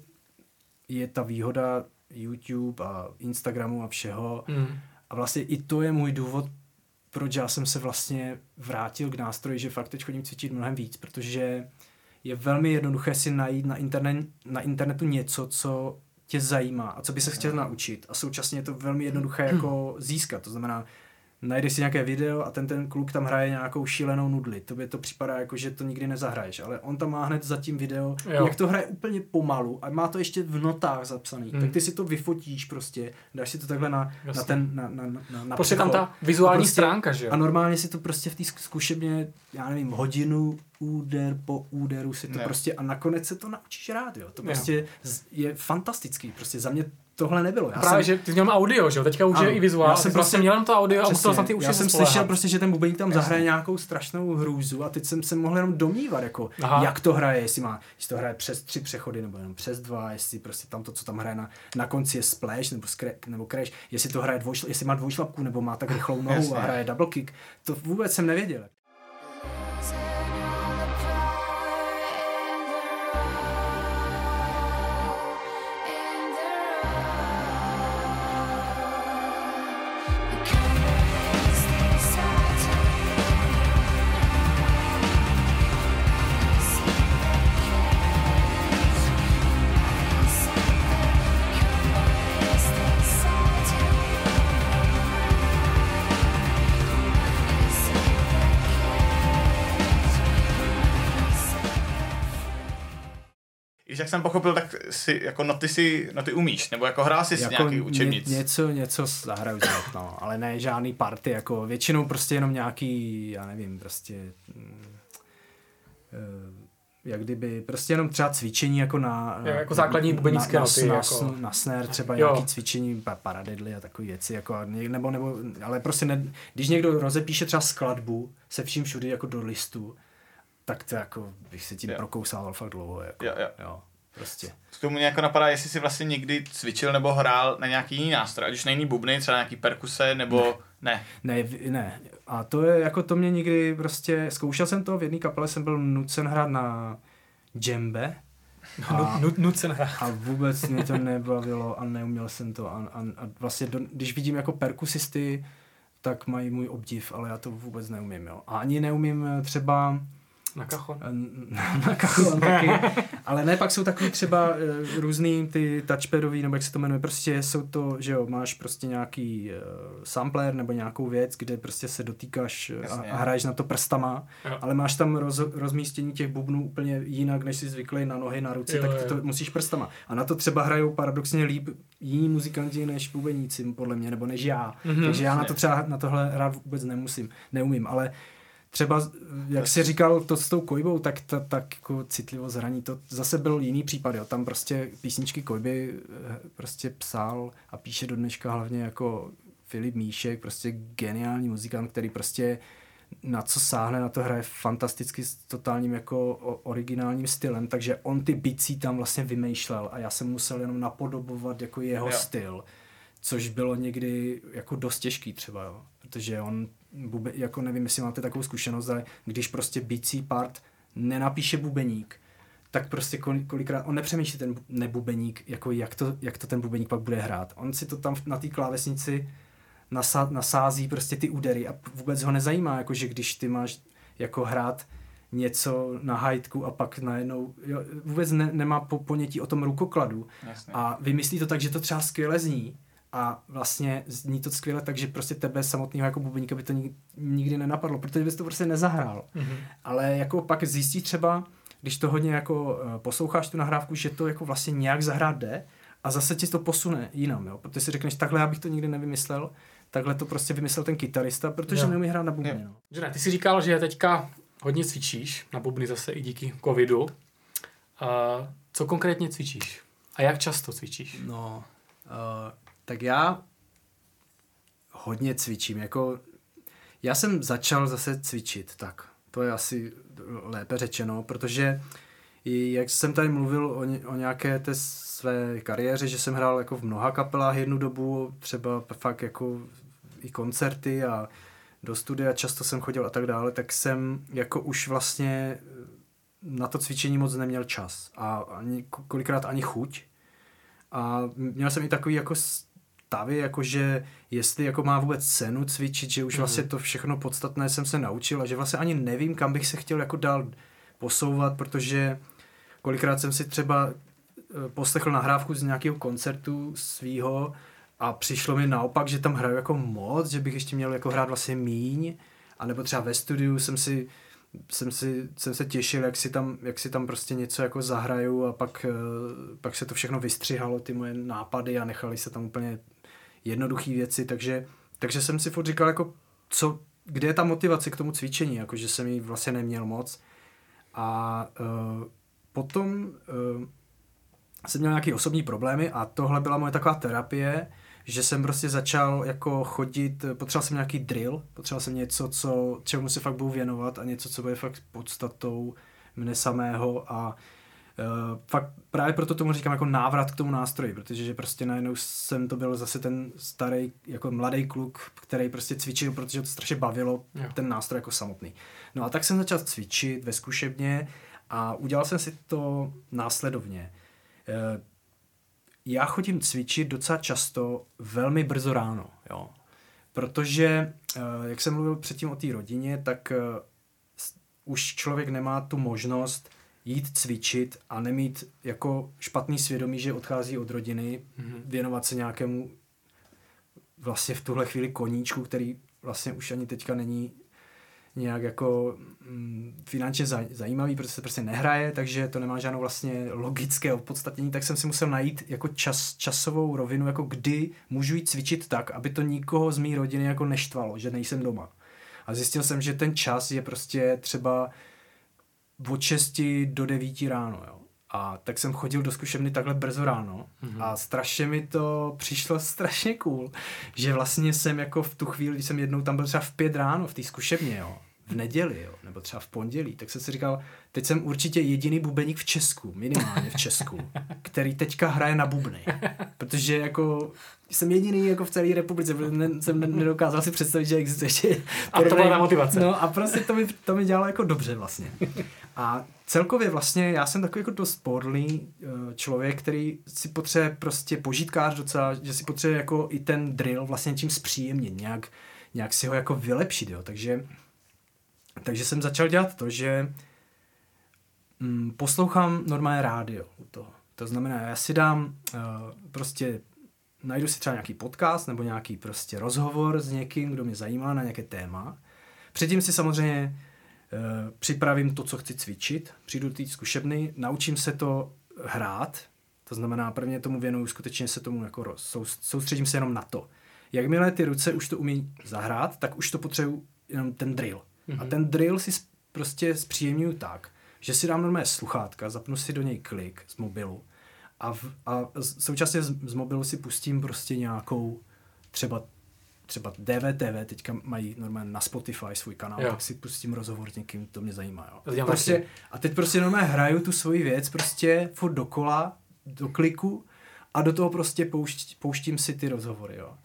je ta výhoda YouTube a Instagramu a všeho. Mm. A vlastně i to je můj důvod, proč já jsem se vlastně vrátil k nástroji, že fakt teď chodím cvičit mnohem víc, protože je velmi jednoduché si najít na, internet, na internetu něco, co tě zajímá a co by se chtěl naučit. A současně je to velmi jednoduché jako získat. To znamená, najdeš si nějaké video a ten ten kluk tam hraje nějakou šílenou nudli. Tobě to připadá jako, že to nikdy nezahraješ, ale on tam má hned zatím video, Jo. jo. jak to hraje úplně pomalu a má to ještě v notách zapsaný. Hmm. Tak ty si to vyfotíš prostě, dáš si to takhle na, na ten, na, na, na, na Prostě tam ta vizuální A stránka, že jo? A normálně si to prostě v té zku- zkušebně, já nevím, hodinu, úder po úderu si to Ne. prostě a nakonec se to naučíš rád, jo. To Jo. prostě z- je fantastický, prostě za mě tohle nebylo. Já Právě, jsem, že ty jsi měl audio, že jo? Teďka už Ano. je i vizuál. Já jsem prostě prostě- měl jenom to audio a musel jsem ty uši Já jsem spoléhat. slyšel prostě, že ten bubeník tam zahraje nějakou strašnou hrůzu a teď jsem se mohl jenom domnívat, jako, Aha. jak to hraje, jestli má, jestli to hraje přes tři přechody nebo jenom přes dva, jestli prostě tam to, co tam hraje na, na konci je splash nebo, skre, nebo crash, jestli to hraje dvojšl, jestli má dvojšlapku nebo má tak rychlou nohu Jasně. a hraje double kick. To vůbec jsem nevěděl. Jak jsem pochopil, tak si, jako noty si, noty umíš, nebo jako hrál jsi jako nějaký učebnic. Ně, něco, něco zahraju z no, ale ne žádný party, jako většinou prostě jenom nějaký, já nevím, prostě eh, jak kdyby, prostě jenom třeba cvičení jako na... Jo, jako základní bubenícké na, na, na, jako. na snare třeba Jo. nějaký cvičení, pa- paradidly a takové věci, jako, a ně- nebo, nebo, ale prostě ne, když někdo rozepíše třeba skladbu se vším všudy jako do listu, tak to jako bych se tím Jo. prokousával fakt dlouho, jako, Jo, jo. jo prostě. K tomu mě jako napadá, jestli jsi vlastně někdy cvičil nebo hrál na nějaký jiný nástroj, ať už není bubny, třeba nějaký perkuse, nebo ne. Ne, v- ne. A to je, jako to mě nikdy prostě, zkoušel jsem to, v jedné kapele jsem byl nucen hrát na džembe a, Nu- Nucen hrát. a vůbec mě to nebavilo a neuměl jsem to a, a, a vlastně, do, když vidím jako perkusisty, tak mají můj obdiv, ale já to vůbec neumím, jo. A ani neumím třeba Na kachon. na kachon taky. Ale ne, pak jsou takový třeba uh, různý ty touchpadový, nebo jak se to jmenuje, prostě jsou to, že jo, máš prostě nějaký uh, sampler nebo nějakou věc, kde prostě se dotýkáš eh, a, a hraješ na to prstama, Jo. ale máš tam roz, rozmístění těch bubnů úplně jinak, než jsi zvyklý na nohy, na ruce, Jo, tak ty jo. to musíš prstama. A na to třeba hrajou paradoxně líp jiní muzikanti než bubeníci, podle mě, nebo než já. Mhm. Takže já na to třeba na tohle hrát vůbec nemusím, neumím, ale třeba, jak jsi říkal to s tou kojbou, tak ta, tak jako citlivost hraní, to zase byl jiný případ, jo. Tam prostě písničky kojby eh, prostě psal a píše do dneška hlavně jako Filip Míšek, prostě geniální muzikant, který prostě na co sáhne, na to hraje fantasticky s totálním jako originálním stylem, takže on ty bicí tam vlastně vymýšlel a já jsem musel jenom napodobovat jako jeho jo. styl, což bylo někdy jako dost těžký třeba, jo. protože on, bube, jako nevím, jestli máte takovou zkušenost, ale když prostě bicí part nenapíše bubeník, tak prostě kolikrát, on nepřemýšlí ten nebubeník, jako jak to, jak to ten bubeník pak bude hrát. On si to tam na té klávesnici nasá, nasází prostě ty údery a vůbec ho nezajímá, jako že když ty máš jako hrát něco na hajtku a pak najednou, jo, vůbec ne, nemá po, ponětí o tom rukokladu Jasně. a vymyslí to tak, že to třeba skvěle zní a vlastně zní to skvěle tak, že prostě tebe samotného jako bubeníka by to nikdy nenapadlo, protože bys to prostě nezahrál. Mm-hmm. Ale jako pak zjistí třeba, když to hodně jako eh, posloucháš tu nahrávku, že to jako vlastně nějak zahrát jde a zase ti to posune jinam, jo? protože si řekneš, takhle já bych to nikdy nevymyslel, takhle to prostě vymyslel ten kytarista, protože jo. neumí hrát na bubny. No. Že ty jsi říkal, že teďka hodně cvičíš na bubny zase i díky covidu. Uh, co konkrétně cvičíš? A jak často cvičíš? No, uh, tak já hodně cvičím. Jako, já jsem začal zase cvičit, tak to je asi lépe řečeno, protože jak jsem tady mluvil o, o nějaké té své kariéře, že jsem hrál jako v mnoha kapelách jednu dobu, třeba fakt jako i koncerty a do studia často jsem chodil a tak dále, tak jsem jako už vlastně na to cvičení moc neměl čas a ani, kolikrát ani chuť. A měl jsem i takový jako stavy, jakože jestli jako má vůbec cenu cvičit, že už mm. vlastně to všechno podstatné jsem se naučil a že vlastně ani nevím, kam bych se chtěl jako dál posouvat, protože kolikrát jsem si třeba eh, poslechl nahrávku z nějakého koncertu svýho a přišlo mi naopak, že tam hraju jako moc, že bych ještě měl jako hrát vlastně míň, anebo třeba ve studiu jsem si jsem, si, jsem se těšil, jak si, tam, jak si tam prostě něco jako zahraju a pak, eh, pak se to všechno vystřihalo, ty moje nápady a nechali se tam úplně jednoduché věci, takže, takže jsem si furt říkal, jako, co, kde je ta motivace k tomu cvičení, jako, že jsem ji vlastně neměl moc. A uh, potom uh, jsem měl nějaké osobní problémy a tohle byla moje taková terapie, že jsem prostě začal jako chodit, potřeboval jsem nějaký drill, potřeboval jsem něco, co, čemu se fakt budu věnovat a něco, co bude fakt podstatou mne samého a fakt právě proto tomu říkám jako návrat k tomu nástroji, protože že prostě najednou jsem to byl zase ten starý, jako mladý kluk, který prostě cvičil, protože to strašně bavilo, jo. ten nástroj jako samotný. No a tak jsem začal cvičit ve zkušebně a udělal jsem si to následovně. Uh, já chodím cvičit docela často velmi brzo ráno, jo. Protože, uh, jak jsem mluvil předtím o té rodině, tak už člověk nemá tu možnost jít cvičit a nemít jako špatný svědomí, že odchází od rodiny, mm-hmm. věnovat se nějakému vlastně v tuhle chvíli koníčku, který vlastně už ani teďka není nějak jako mm, finančně zajímavý, protože se prostě nehraje, takže to nemá žádnou vlastně logické opodstatnění, tak jsem si musel najít jako čas, časovou rovinu, jako kdy můžu jít cvičit tak, aby to nikoho z mé rodiny jako neštvalo, že nejsem doma. A zjistil jsem, že ten čas je prostě třeba od 6 do 9 ráno, jo. A tak jsem chodil do zkušebny takhle brzo ráno mm-hmm. a strašně mi to přišlo strašně cool, že vlastně jsem jako v tu chvíli, když jsem jednou tam byl třeba v pět ráno v té zkušebně, jo, v neděli, jo, nebo třeba v pondělí, tak jsem si říkal, teď jsem určitě jediný bubeník v Česku, minimálně v Česku, který teďka hraje na bubny. Protože jako jsem jediný jako v celé republice, ne, jsem nedokázal si představit, že existuje ještě... A to byla motivace. No a prostě to mi, to mi dělalo jako dobře vlastně. A celkově vlastně já jsem takový jako dost podlý eh, člověk, který si potřebuje prostě požitkář docela, že si potřebuje jako i ten drill vlastně čím zpříjemnit, nějak, nějak si ho jako vylepšit, jo. Takže, takže jsem začal dělat to, že mm, poslouchám normálně rádio u toho. To znamená, já si dám uh, prostě najdu si třeba nějaký podcast nebo nějaký prostě rozhovor s někým, kdo mě zajímá na nějaké téma. Předtím si samozřejmě uh, připravím to, co chci cvičit, přijdu do té zkušebny, naučím se to hrát, to znamená, prvně tomu věnuju, skutečně se tomu jako roz, soustředím se jenom na to. Jakmile ty ruce už to umí zahrát, tak už to potřebuji jenom ten drill. Mm-hmm. A mhm. ten drill si prostě zpříjemňuju tak, že si dám normálně sluchátka, zapnu si do něj klik z mobilu a, v, a současně z, z mobilu si pustím prostě nějakou třeba třeba DVTV teďka mají normálně na Spotify svůj kanál, Jo. tak si pustím rozhovor s někým, to mě zajímá. Jo. Prostě, a teď prostě normálně hraju tu svoji věc prostě furt dokola, do kliku a do toho prostě poušť, pouštím si ty rozhovory. Jo.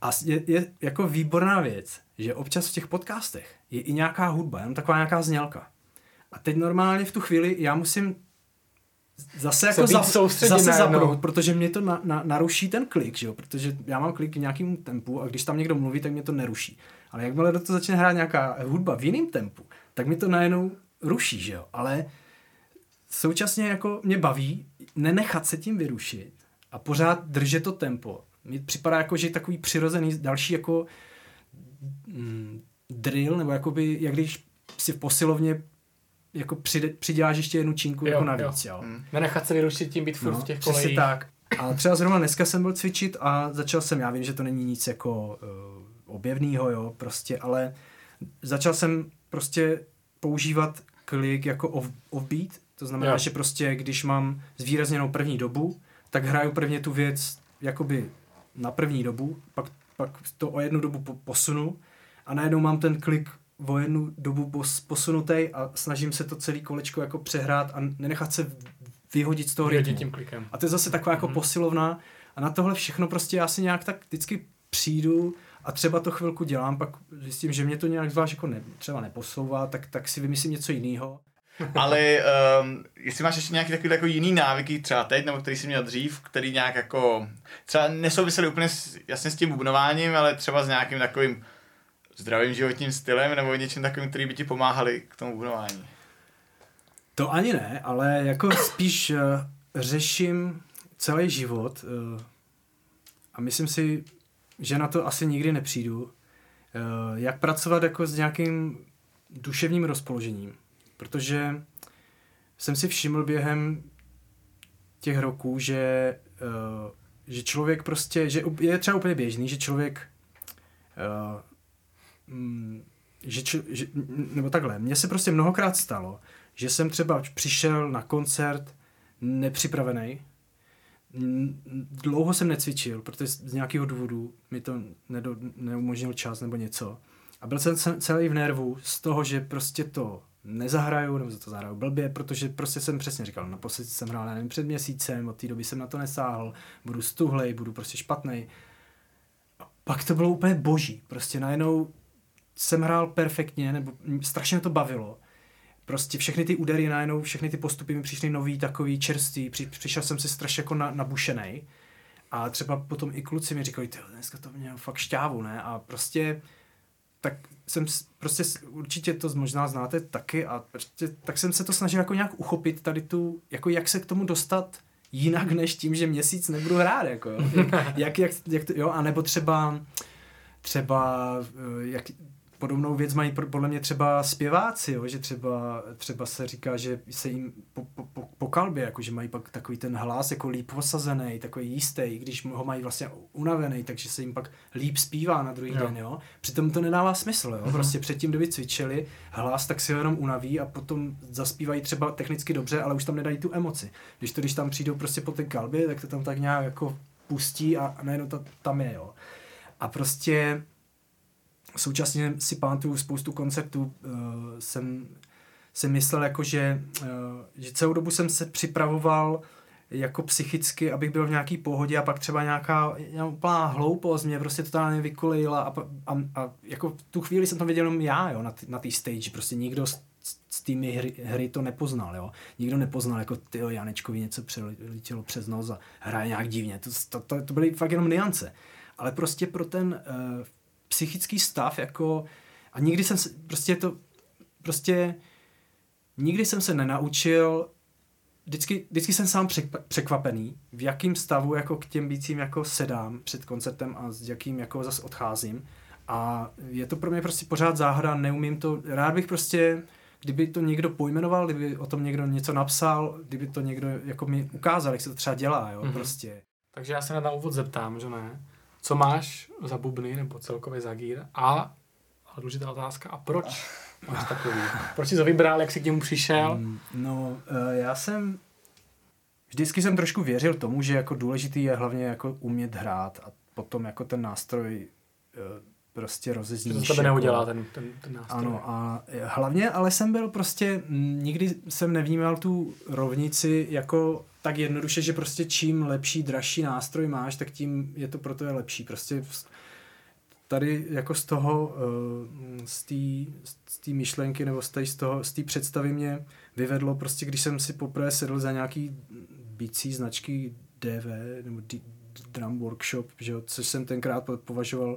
A je, je jako výborná věc, že občas v těch podcastech je i nějaká hudba, jenom taková nějaká znělka. A teď normálně v tu chvíli já musím zase jako za, zase zapnout, protože mě to na, na, naruší ten klik, že jo? protože já mám klik v nějakém tempu a když tam někdo mluví, tak mě to neruší. Ale jakmile do toho začne hrát nějaká hudba v jiném tempu, tak mi to najednou ruší, že jo? Ale současně jako mě baví nenechat se tím vyrušit a pořád držet to tempo. Mně připadá jako, že je takový přirozený další jako drill, nebo jakoby, jak když si v posilovně jako přide, přiděláš ještě jednu činku Jo, jako jo. navíc, jo. Mm. Nenechat se vyrušit tím být furt No, v těch přesně kolejích. tak. A třeba zrovna dneska jsem byl cvičit a začal jsem, já vím, že to není nic jako uh, objevného, jo, prostě, ale začal jsem prostě používat klik jako off, offbeat, to znamená, Jo. že prostě když mám zvýrazněnou první dobu, tak hraju prvně tu věc jakoby na první dobu, pak, pak to o jednu dobu po, posunu a najednou mám ten klik o jednu dobu pos, posunutý a snažím se to celé kolečko jako přehrát a nenechat se vyhodit z toho Vyhodit rytmu. tím klikem. A to je zase taková jako Mhm. posilovna a na tohle všechno prostě já si nějak tak vždycky přijdu a třeba to chvilku dělám, pak zjistím, že mě to nějak zvlášť jako ne, třeba neposouvá, tak, tak si vymyslím něco jiného. Ale um, jestli máš ještě nějaký takový jako jiný návyky, třeba teď, nebo který jsi měl dřív, který nějak jako, třeba nesouvisely úplně s, jasně s tím bubnováním, ale třeba s nějakým takovým zdravým životním stylem, nebo něčím takovým, který by ti pomáhali k tomu bubnování. To ani ne, ale jako spíš uh, řeším celý život uh, a myslím si, že na to asi nikdy nepřijdu, uh, jak pracovat jako s nějakým duševním rozpoložením. Protože jsem si všiml během těch roků, že, uh, že člověk prostě, že je třeba úplně běžný, že člověk uh, že, že, nebo takhle, mně se prostě mnohokrát stalo, že jsem třeba přišel na koncert nepřipravený, dlouho jsem necvičil, protože z nějakého důvodu mi to nedo, neumožnil čas nebo něco. A byl jsem ce- celý v nervu z toho, že prostě to nezahraju, nebo že to zahraju blbě, protože prostě jsem přesně říkal, naposledy jsem hrál, nevím, před měsícem, od té doby jsem na to nesáhl, budu stuhlej, budu prostě špatnej. A pak to bylo úplně boží, prostě najednou jsem hrál perfektně, nebo strašně mě to bavilo. Prostě všechny ty údery najednou, všechny ty postupy mi přišly nový, takový čerstvý, při, přišel jsem si strašně jako na, nabušenej. A třeba potom i kluci mi říkali, ty dneska to měl fakt šťávu, ne? A prostě tak jsem prostě určitě to možná znáte taky a prostě, tak jsem se to snažil jako nějak uchopit tady tu, jako jak se k tomu dostat jinak než tím, že měsíc nebudu hrát, jako jo. Jak, jak, jak, jak to, jo, anebo třeba třeba eh, jak, podobnou věc mají podle mě třeba zpěváci, jo, že třeba, třeba se říká, že se jim po, po, po, kalbě, jako že mají pak takový ten hlas jako líp posazený, takový jistý, když ho mají vlastně unavený, takže se jim pak líp zpívá na druhý Jo. den, jo. Přitom to nedává smysl, jo. Mhm. Prostě předtím, kdyby cvičili hlas, tak si ho jenom unaví a potom zaspívají třeba technicky dobře, ale už tam nedají tu emoci. Když to, když tam přijdou prostě po té kalbě, tak to tam tak nějak jako pustí a, a najednou to tam je, jo. A prostě současně si pamatuju spoustu koncertů, uh, jsem, jsem myslel jako, že, uh, že celou dobu jsem se připravoval jako psychicky, abych byl v nějaký pohodě a pak třeba nějaká, úplná hloupost mě prostě totálně vykolejila a, a, a jako v tu chvíli jsem to věděl jenom já, jo, na, na té stage, prostě nikdo z, z té hry, hry to nepoznal, jo. Nikdo nepoznal, jako ty Janečkovi něco přeletělo přes nos a hraje nějak divně. To, to, to, to byly fakt jenom niance. Ale prostě pro ten uh, psychický stav, jako a nikdy jsem se, prostě to, prostě nikdy jsem se nenaučil vždycky, vždycky jsem sám překva- překvapený, v jakým stavu jako k těm bícím jako sedám před koncertem a s jakým jako zase odcházím. A je to pro mě prostě pořád záhada, neumím to, rád bych prostě, kdyby to někdo pojmenoval, kdyby o tom někdo něco napsal, kdyby to někdo jako mi ukázal, jak se to třeba dělá, jo, Mhm. mm-hmm. prostě. Takže já se na úvod zeptám, že ne? Co máš za bubny nebo celkově za gír? A, a důležitá otázka, a proč máš takový? Proč jsi to vybral, jak jsi k němu přišel? Mm, No, eh, já jsem vždycky jsem trošku věřil tomu, že jako důležitý je hlavně jako umět hrát a potom jako ten nástroj eh, prostě rozezníš. to tebe jako- neudělá ten, ten, ten nástroj. ano, a hlavně, ale jsem byl prostě, nikdy jsem nevnímal tu rovnici jako tak jednoduše, že prostě čím lepší, dražší nástroj máš, tak tím je to pro je lepší. Prostě tady jako z toho, eh, z té myšlenky nebo z té, z toho, z představy mě vyvedlo prostě, když jsem si poprvé sedl za nějaký bicí značky DV nebo D- Drum Workshop, že jo, což jsem tenkrát po- považoval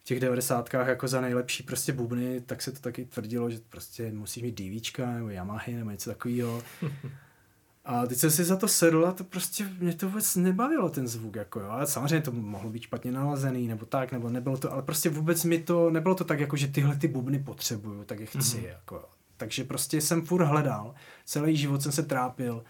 v těch devadesátkách jako za nejlepší prostě bubny, tak se to taky tvrdilo, že prostě musíš mít DVčka nebo Yamahy nebo něco takového. A teď jsem si za to sedl a to prostě mě to vůbec nebavilo ten zvuk, jako jo. Ale samozřejmě to mohlo být špatně nalazený, nebo tak, nebo nebylo to, ale prostě vůbec mi to, nebylo to tak, jako že tyhle ty bubny potřebuju, tak je chci, Mhm. mm-hmm. jako. Takže prostě jsem furt hledal, celý život jsem se trápil,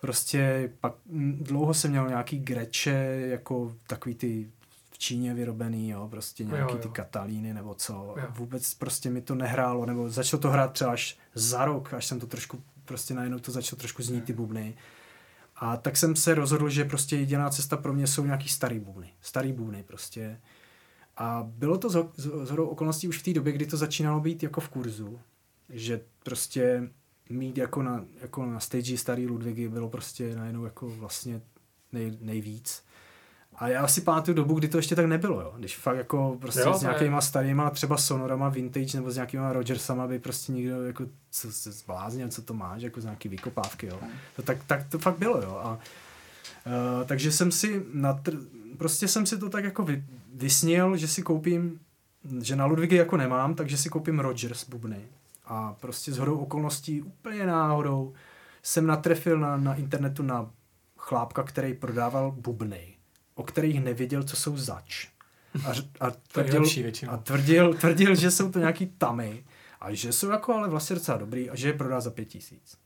prostě pak dlouho jsem měl nějaký greče, jako takový ty v Číně vyrobený, jo, prostě nějaký Jo, ty jo. katalíny nebo co. Jo. Vůbec prostě mi to nehrálo, nebo začalo to hrát třeba až za rok, až jsem to trošku, prostě najednou to začalo trošku znít ty bubny. A tak jsem se rozhodl, že prostě jediná cesta pro mě jsou nějaký starý bubny. Starý bubny prostě. A bylo to z, z, z okolností už v té době, kdy to začínalo být jako v kurzu, že prostě mít jako na, jako na stage starý Ludvigy bylo prostě najednou jako vlastně nej, nejvíc. A já si pamatuju dobu, kdy to ještě tak nebylo, jo. Když fakt jako prostě Jo, s je- nějakýma starýma třeba sonorama vintage nebo s nějakýma Rogersama by prostě nikdo jako co se zbláznil, co to máš, jako z nějaký vykopávky, jo. To, tak, tak to fakt bylo, jo. A, uh, takže jsem si natr... prostě jsem si to tak jako vy, vysnil, že si koupím, že na Ludvigy jako nemám, takže si koupím Rogers bubny. A prostě s hodou okolností, úplně náhodou, jsem natrefil na, na internetu na chlápka, který prodával bubny, o kterých nevěděl, co jsou zač. A, a, tvrdil, a tvrdil, tvrdil, že jsou to nějaký tamy a že jsou jako ale vlastně docela dobrý a že je prodá za pět tisíc.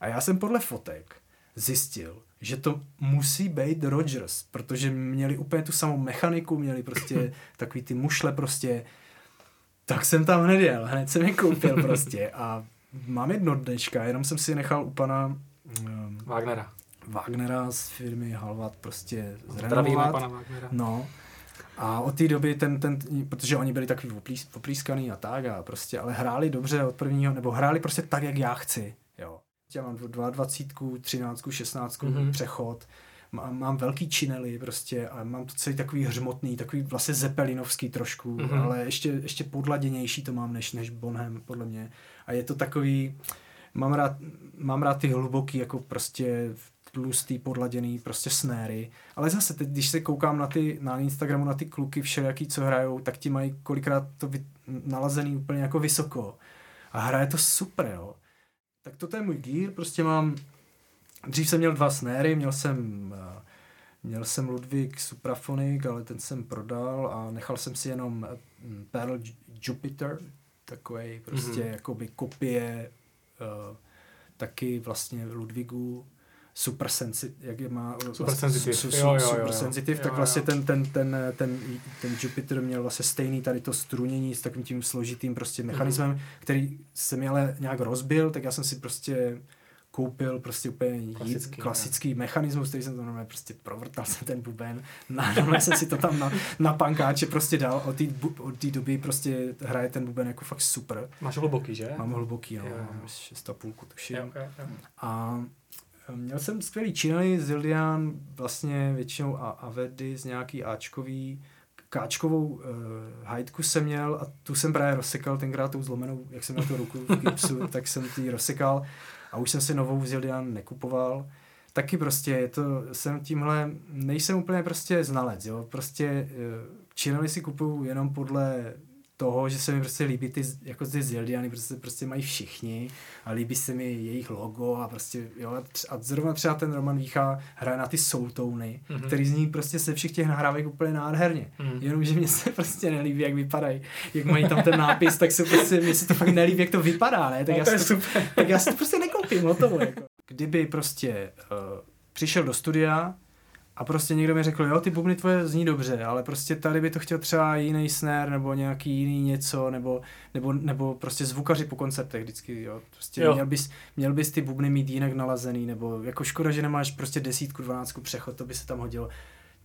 A já jsem podle fotek zjistil, že to musí být Rogers, protože měli úplně tu samou mechaniku, měli prostě takový ty mušle prostě. Tak jsem tam hned jel, hned jsem je koupil prostě a mám jedno dneška, jenom jsem si nechal u pana um, Wagnera. Wagnera z firmy Halvat prostě zrenovovat. pana Wagnera. No. A od té doby ten, ten, protože oni byli takový oplís, oplískaný a tak a prostě, ale hráli dobře od prvního, nebo hráli prostě tak, jak já chci, jo. Já mám 22, 13, 16, Mhm. mm-hmm. přechod, mám, mám velký činely prostě a mám to celý takový hřmotný, takový vlastně zepelinovský trošku, Mhm. mm-hmm. ale ještě, ještě podladěnější to mám než, než Bonham, podle mě. A je to takový, mám rád, mám rád ty hluboký, jako prostě tlustý, podladěný, prostě snéry. Ale zase, teď, když se koukám na ty, na Instagramu, na ty kluky všelijaký, co hrajou, tak ti mají kolikrát to vy, nalazený úplně jako vysoko. A hraje to super, jo. Tak toto je můj gear, prostě mám, dřív jsem měl dva snéry, měl jsem, eh, měl jsem Ludwig Supraphonic, ale ten jsem prodal a nechal jsem si jenom eh, Pearl Ju- Jupiter, takový prostě Mhm. mm-hmm. jakoby kopie uh, taky vlastně Ludwigu super sensitive, jak je má Super sensitive. su, su, Jo, jo, jo, super jo. sensitive, Jo, tak vlastně jo. ten, ten, ten, ten, ten Jupiter měl vlastně stejný tady to strunění s takovým tím složitým prostě Mhm. mechanismem, mm-hmm. který se mi ale nějak rozbil, tak já jsem si prostě koupil prostě úplně Klasický, klasický, klasický mechanismus, který jsem tam normálně prostě provrtal jsem ten buben, na, normálně jsem si to tam na, na pankáče prostě dal, od té od doby prostě hraje ten buben jako fakt super. Máš hluboký, že? Mám hluboký, no, Jo, jo. mám 6,5 tuším. Jo, jo, jo. A měl jsem skvělý činely, Zildian, vlastně většinou a Avedy z nějaký Ačkový, Káčkovou uh, hajtku jsem měl a tu jsem právě rozsekal tenkrát tou zlomenou, jak jsem měl tu ruku v gipsu, tak jsem ji rozsekal a už jsem si novou Zildian nekupoval. Taky prostě je to, jsem tímhle, nejsem úplně prostě znalec, jo, prostě uh, činely si kupuju jenom podle toho, že se mi prostě líbí ty, jako ty Zildiany, prostě, prostě mají všichni a líbí se mi jejich logo a prostě, jo, a zrovna třeba ten Roman Vícha hraje na ty soutouny, Mhm. mm-hmm. který zní prostě se všech těch nahrávek úplně nádherně. Mhm. Mm. Jenomže mě se prostě nelíbí, jak vypadají. Jak mají tam ten nápis, tak se prostě, mně se to fakt nelíbí, jak to vypadá, ne? Tak, No, já, to si to, tak já si to prostě nekoupím, hotovo. Jako. Kdyby prostě uh, přišel do studia a prostě někdo mi řekl, jo, ty bubny tvoje zní dobře, ale prostě tady by to chtěl třeba jiný snare, nebo nějaký jiný něco, nebo, nebo, nebo prostě zvukaři po koncertech vždycky, jo. Prostě Jo. Měl, bys, měl bys ty bubny mít jinak nalazený, nebo jako škoda, že nemáš prostě desítku, dvanáctku přechod, to by se tam hodilo.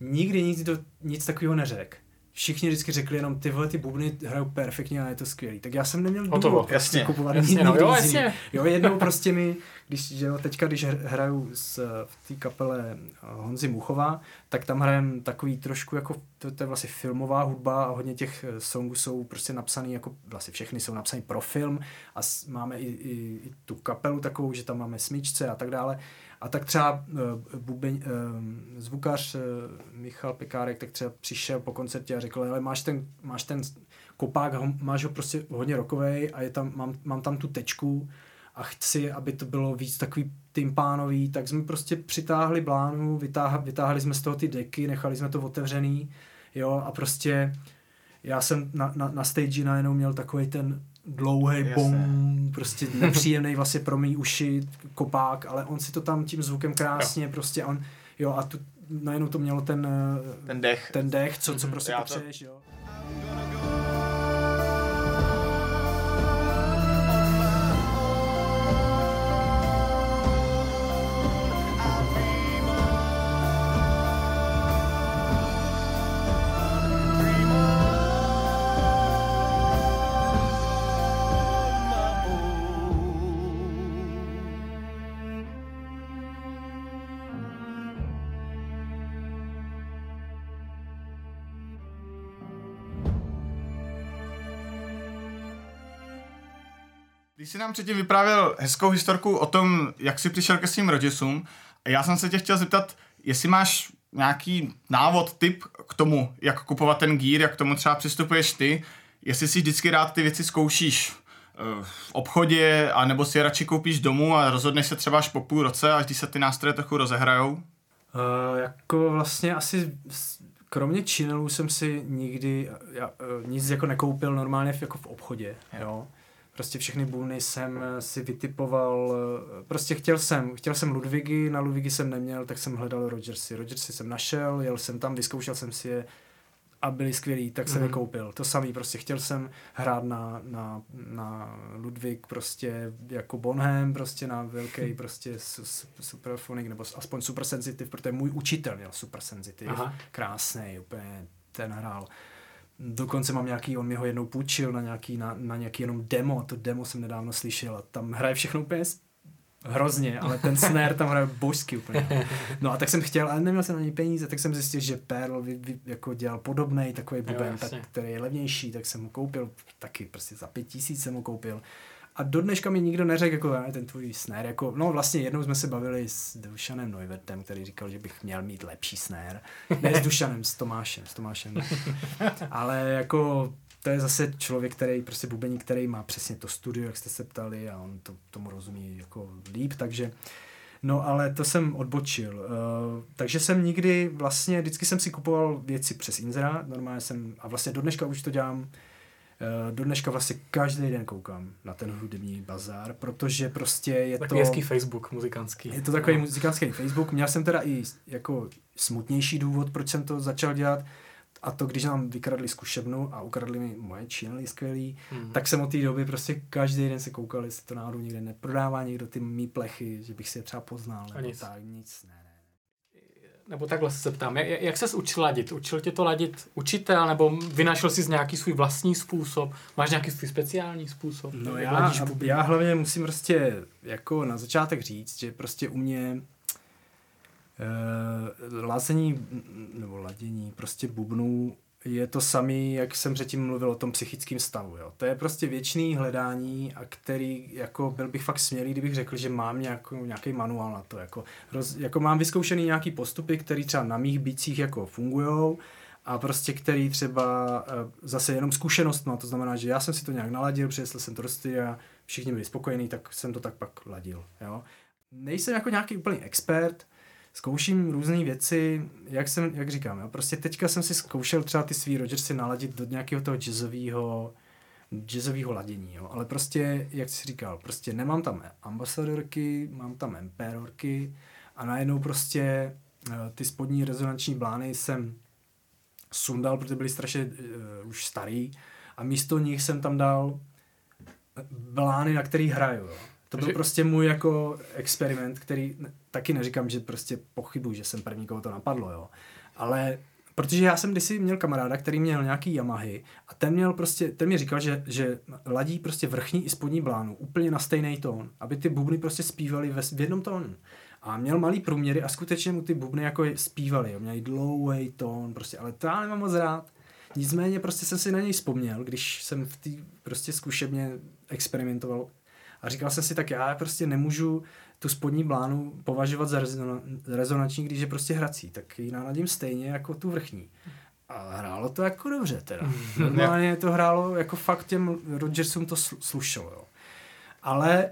Nikdy nic, do, nic takového neřekl. Všichni vždycky řekli jenom tyhle ty bubny hrajou perfektně a je to skvělý. Tak já jsem neměl Hotovo, důvod jasně, prostě kupovat jasně, no, jo, jasně. Jo, jednou prostě mi, když, že jo, teďka, když hr- hraju s, v té kapele eh, Honzy Muchová, tak tam hrajem takový trošku jako, to, to je vlastně filmová hudba a hodně těch eh, songů jsou prostě napsaný jako, vlastně všechny jsou napsaný pro film a s, máme i, i, i tu kapelu takovou, že tam máme smyčce a tak dále. A tak třeba uh, bubeň, uh, zvukař uh, Michal Pekárek tak třeba přišel po koncertě a řekl, ale máš ten, máš ten kopák, ho, máš ho prostě hodně rokovej a je tam, mám, mám tam tu tečku a chci, aby to bylo víc takový tympánový, tak jsme prostě přitáhli blánu, vytáh, vytáhli jsme z toho ty deky, nechali jsme to otevřený, jo, a prostě já jsem na, na, na stage najednou měl takový ten dlouhý bom, prostě nepříjemný vlastně pro mý uši kopák, ale on si to tam tím zvukem krásně prostě on, jo, a tu, najednou to mělo ten, eh, Ten dech. ten dech, co, co Mhm. prostě Já to- potřebuješ, jo. Jsi nám předtím vyprávěl hezkou historku o tom, jak jsi přišel ke svým rodičům, já jsem se tě chtěl zeptat, jestli máš nějaký návod, tip k tomu, jak kupovat ten gír, jak k tomu třeba přistupuješ ty, jestli si vždycky rád ty věci zkoušíš eh, v obchodě, anebo si je radši koupíš domů a rozhodneš se třeba až po půl roce, až když se ty nástroje trochu rozehrajou. Uh, jako vlastně asi kromě činelů jsem si nikdy já, uh, nic jako nekoupil normálně v, jako v obchodě, jo. Prostě všechny bubny jsem eh, si vytipoval, eh, prostě chtěl jsem, chtěl jsem Ludvigy, na Ludvigy jsem neměl, tak jsem hledal Rogersy. Rogersy jsem našel, jel jsem tam, vyzkoušel jsem si je a byli skvělí, tak jsem Mhm. je koupil. To samý, prostě chtěl jsem hrát na, na, na Ludwig prostě jako Bonham, prostě na velký prostě su- su- Superphonic, nebo aspoň Super Sensitive, protože můj učitel měl Super Sensitive, krásný, úplně ten hrál. Dokonce mám nějaký, on mi ho jednou půjčil na nějaký, na, na nějaký jenom demo, to demo jsem nedávno slyšel a tam hraje všechno úplně hrozně, ale ten snare tam hraje božsky úplně. No a tak jsem chtěl, ale neměl jsem na něj peníze, tak jsem zjistil, že Pearl vy, vy, jako dělal podobný takový buben, tak, jasně. který je levnější, tak jsem ho koupil, taky prostě za pět tisíc jsem ho koupil. A do dneška mi nikdo neřekl, jako "Ne, ten tvůj snare, jako, no vlastně jednou jsme se bavili s Dušanem Neuwertem, který říkal, že bych měl mít lepší snare. Ne s Dušanem, s Tomášem, s Tomášem. Ale jako to je zase člověk, který prostě bubeník, který má přesně to studio, jak jste se ptali a on to, tomu rozumí jako líp, takže No ale to jsem odbočil. Uh, takže jsem nikdy vlastně, vždycky jsem si kupoval věci přes inzerát, normálně jsem, a vlastně do dneška už to dělám, do dneška vlastně každý den koukám na ten hudební bazár, protože prostě je Takový to... hezký Facebook muzikantský. Je to takový muzikantský Facebook. Měl jsem teda i jako smutnější důvod, proč jsem to začal dělat. A to, když nám vykradli zkušebnu a ukradli mi moje channely skvělý, Mhm. tak jsem od té doby prostě každý den se koukal, jestli to náhodou někde neprodává někdo ty mý plechy, že bych si je třeba poznal. A Nebo nic. tak, nic, ne. Nebo takhle se ptám, jak, jak ses učil ladit? Učil tě to ladit učitel, nebo vynašel jsi nějaký svůj vlastní způsob? Máš nějaký svůj speciální způsob? No já, ladíš já hlavně musím prostě jako na začátek říct, že prostě u mě uh, lazení mm, nebo ladění prostě bubnů je to samý, jak jsem předtím mluvil o tom psychickém stavu. Jo. To je prostě věčný hledání a který, jako byl bych fakt smělý, kdybych řekl, že mám nějakou, nějaký manuál na to. Jako, roz, jako mám vyzkoušený nějaký postupy, které třeba na mých bicích jako fungujou a prostě který třeba eh, zase jenom zkušenost, no to znamená, že já jsem si to nějak naladil, přinesl jsem to do studia, všichni byli spokojení, tak jsem to tak pak ladil, jo. Nejsem jako nějaký úplný expert, zkouším různé věci, jak jsem, jak říkám, jo, prostě teďka jsem si zkoušel třeba ty svý Rogersy naladit do nějakého toho jazzového jazzového ladění, jo. ale prostě, jak jsi říkal, prostě nemám tam ambasadorky, mám tam emperorky a najednou prostě eh, ty spodní rezonanční blány jsem sundal, protože byly strašně uh, už starý a místo nich jsem tam dal blány, na který hraju. Jo. To byl Takže- prostě můj jako experiment, který taky neříkám, že prostě pochybuji, že jsem první, koho to napadlo, jo. Ale Protože já jsem kdysi měl kamaráda, který měl nějaký Yamahy a ten měl prostě, ten mi říkal, že, že ladí prostě vrchní i spodní blánu úplně na stejný tón, aby ty bubny prostě zpívaly ve, v jednom tónu. A měl malý průměry a skutečně mu ty bubny jako zpívaly, jo. měli dlouhý tón, prostě, ale to já nemám moc rád. Nicméně prostě jsem si na něj vzpomněl, když jsem v té prostě zkušebně experimentoval a říkal jsem si, tak já prostě nemůžu tu spodní blánu považovat za rezona, rezonanční, když je prostě hrací, tak ji naladím stejně jako tu vrchní. A hrálo to jako dobře teda. Normálně to hrálo jako fakt těm Rodgersům to slušelo, jo. Ale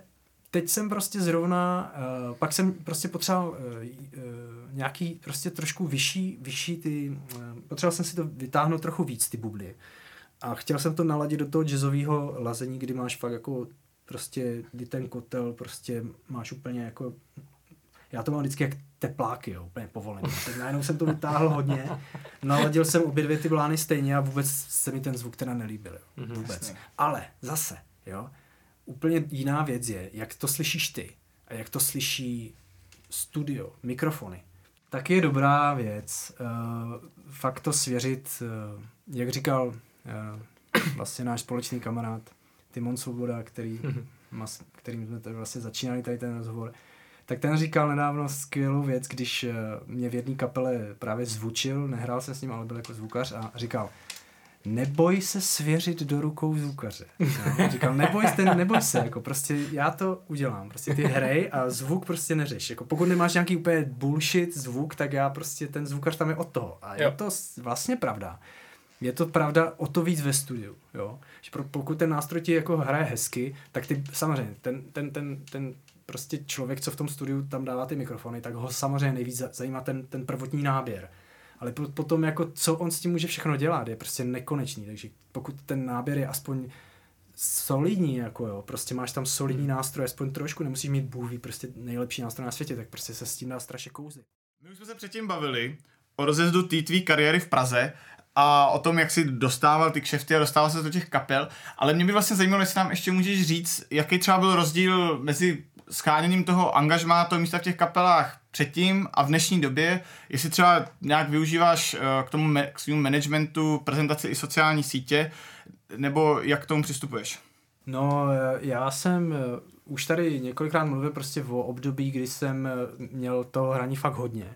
teď jsem prostě zrovna, uh, pak jsem prostě potřeboval uh, uh, nějaký prostě trošku vyšší, vyšší ty, uh, potřeboval jsem si to vytáhnout trochu víc, ty bubly. A chtěl jsem to naladit do toho jazzového lazení, kdy máš fakt jako prostě, kdy ten kotel prostě máš úplně jako, já to mám vždycky jak tepláky, jo, úplně povolený. Tak najednou jsem to vytáhl hodně, naladil jsem obě dvě ty blány stejně a vůbec se mi ten zvuk teda nelíbil, jo, mhm. vůbec. Ale zase, jo, úplně jiná věc je, jak to slyšíš ty a jak to slyší studio, mikrofony. Tak je dobrá věc uh, fakt to svěřit, uh, jak říkal uh, vlastně náš společný kamarád Timon Svoboda, který, mas, kterým jsme tady vlastně začínali tady ten rozhovor, tak ten říkal nedávno skvělou věc, když mě v jedné kapele právě zvučil, nehrál jsem s ním, ale byl jako zvukař a říkal, neboj se svěřit do rukou zvukaře. No, říkal, neboj, ten, neboj se, jako prostě já to udělám, prostě ty hrej a zvuk prostě neřeš. Jako pokud nemáš nějaký úplně bullshit zvuk, tak já prostě, ten zvukař tam je od toho. A je jo. to vlastně pravda. Je to pravda o to víc ve studiu, jo. Že pokud ten nástroj ti jako hraje hezky, tak ty samozřejmě, ten, ten, ten, ten prostě člověk, co v tom studiu tam dává ty mikrofony, tak ho samozřejmě nejvíc zajímá ten, ten prvotní náběr ale potom jako co on s tím může všechno dělat, je prostě nekonečný, takže pokud ten náběr je aspoň solidní, jako jo, prostě máš tam solidní hmm. nástroj, aspoň trošku, nemusíš mít bůhví, prostě nejlepší nástroj na světě, tak prostě se s tím dá strašně kouzit. My už jsme se předtím bavili o rozjezdu té tvý kariéry v Praze a o tom, jak si dostával ty kšefty a dostával se do těch kapel, ale mě by vlastně zajímalo, jestli nám ještě můžeš říct, jaký třeba byl rozdíl mezi scháněním toho angažmá, toho místa v těch kapelách předtím a v dnešní době, jestli třeba nějak využíváš eh, k tomu k svému managementu, prezentaci i sociální sítě, nebo jak k tomu přistupuješ? No, eh, já jsem eh, už tady několikrát mluvil prostě o období, kdy jsem měl to hraní fakt hodně.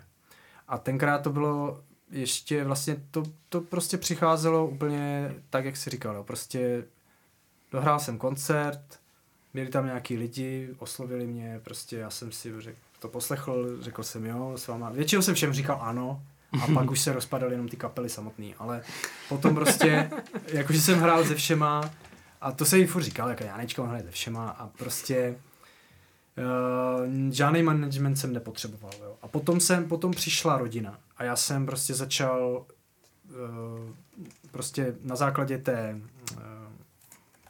A tenkrát to bylo ještě vlastně, to, to prostě přicházelo úplně tak, jak si říkal, prostě dohrál jsem koncert, byli tam nějaký lidi, oslovili mě, prostě já jsem si řekl, to poslechl, řekl jsem jo, s váma. Většinou jsem všem říkal ano, a pak už se rozpadaly jenom ty kapely samotný, ale potom prostě, jakože jsem hrál se všema, a to se jí furt říkal, jako Janečka, hraje se všema a prostě uh, žádný management jsem nepotřeboval, jo. A potom jsem, potom přišla rodina a já jsem prostě začal uh, prostě na základě té uh,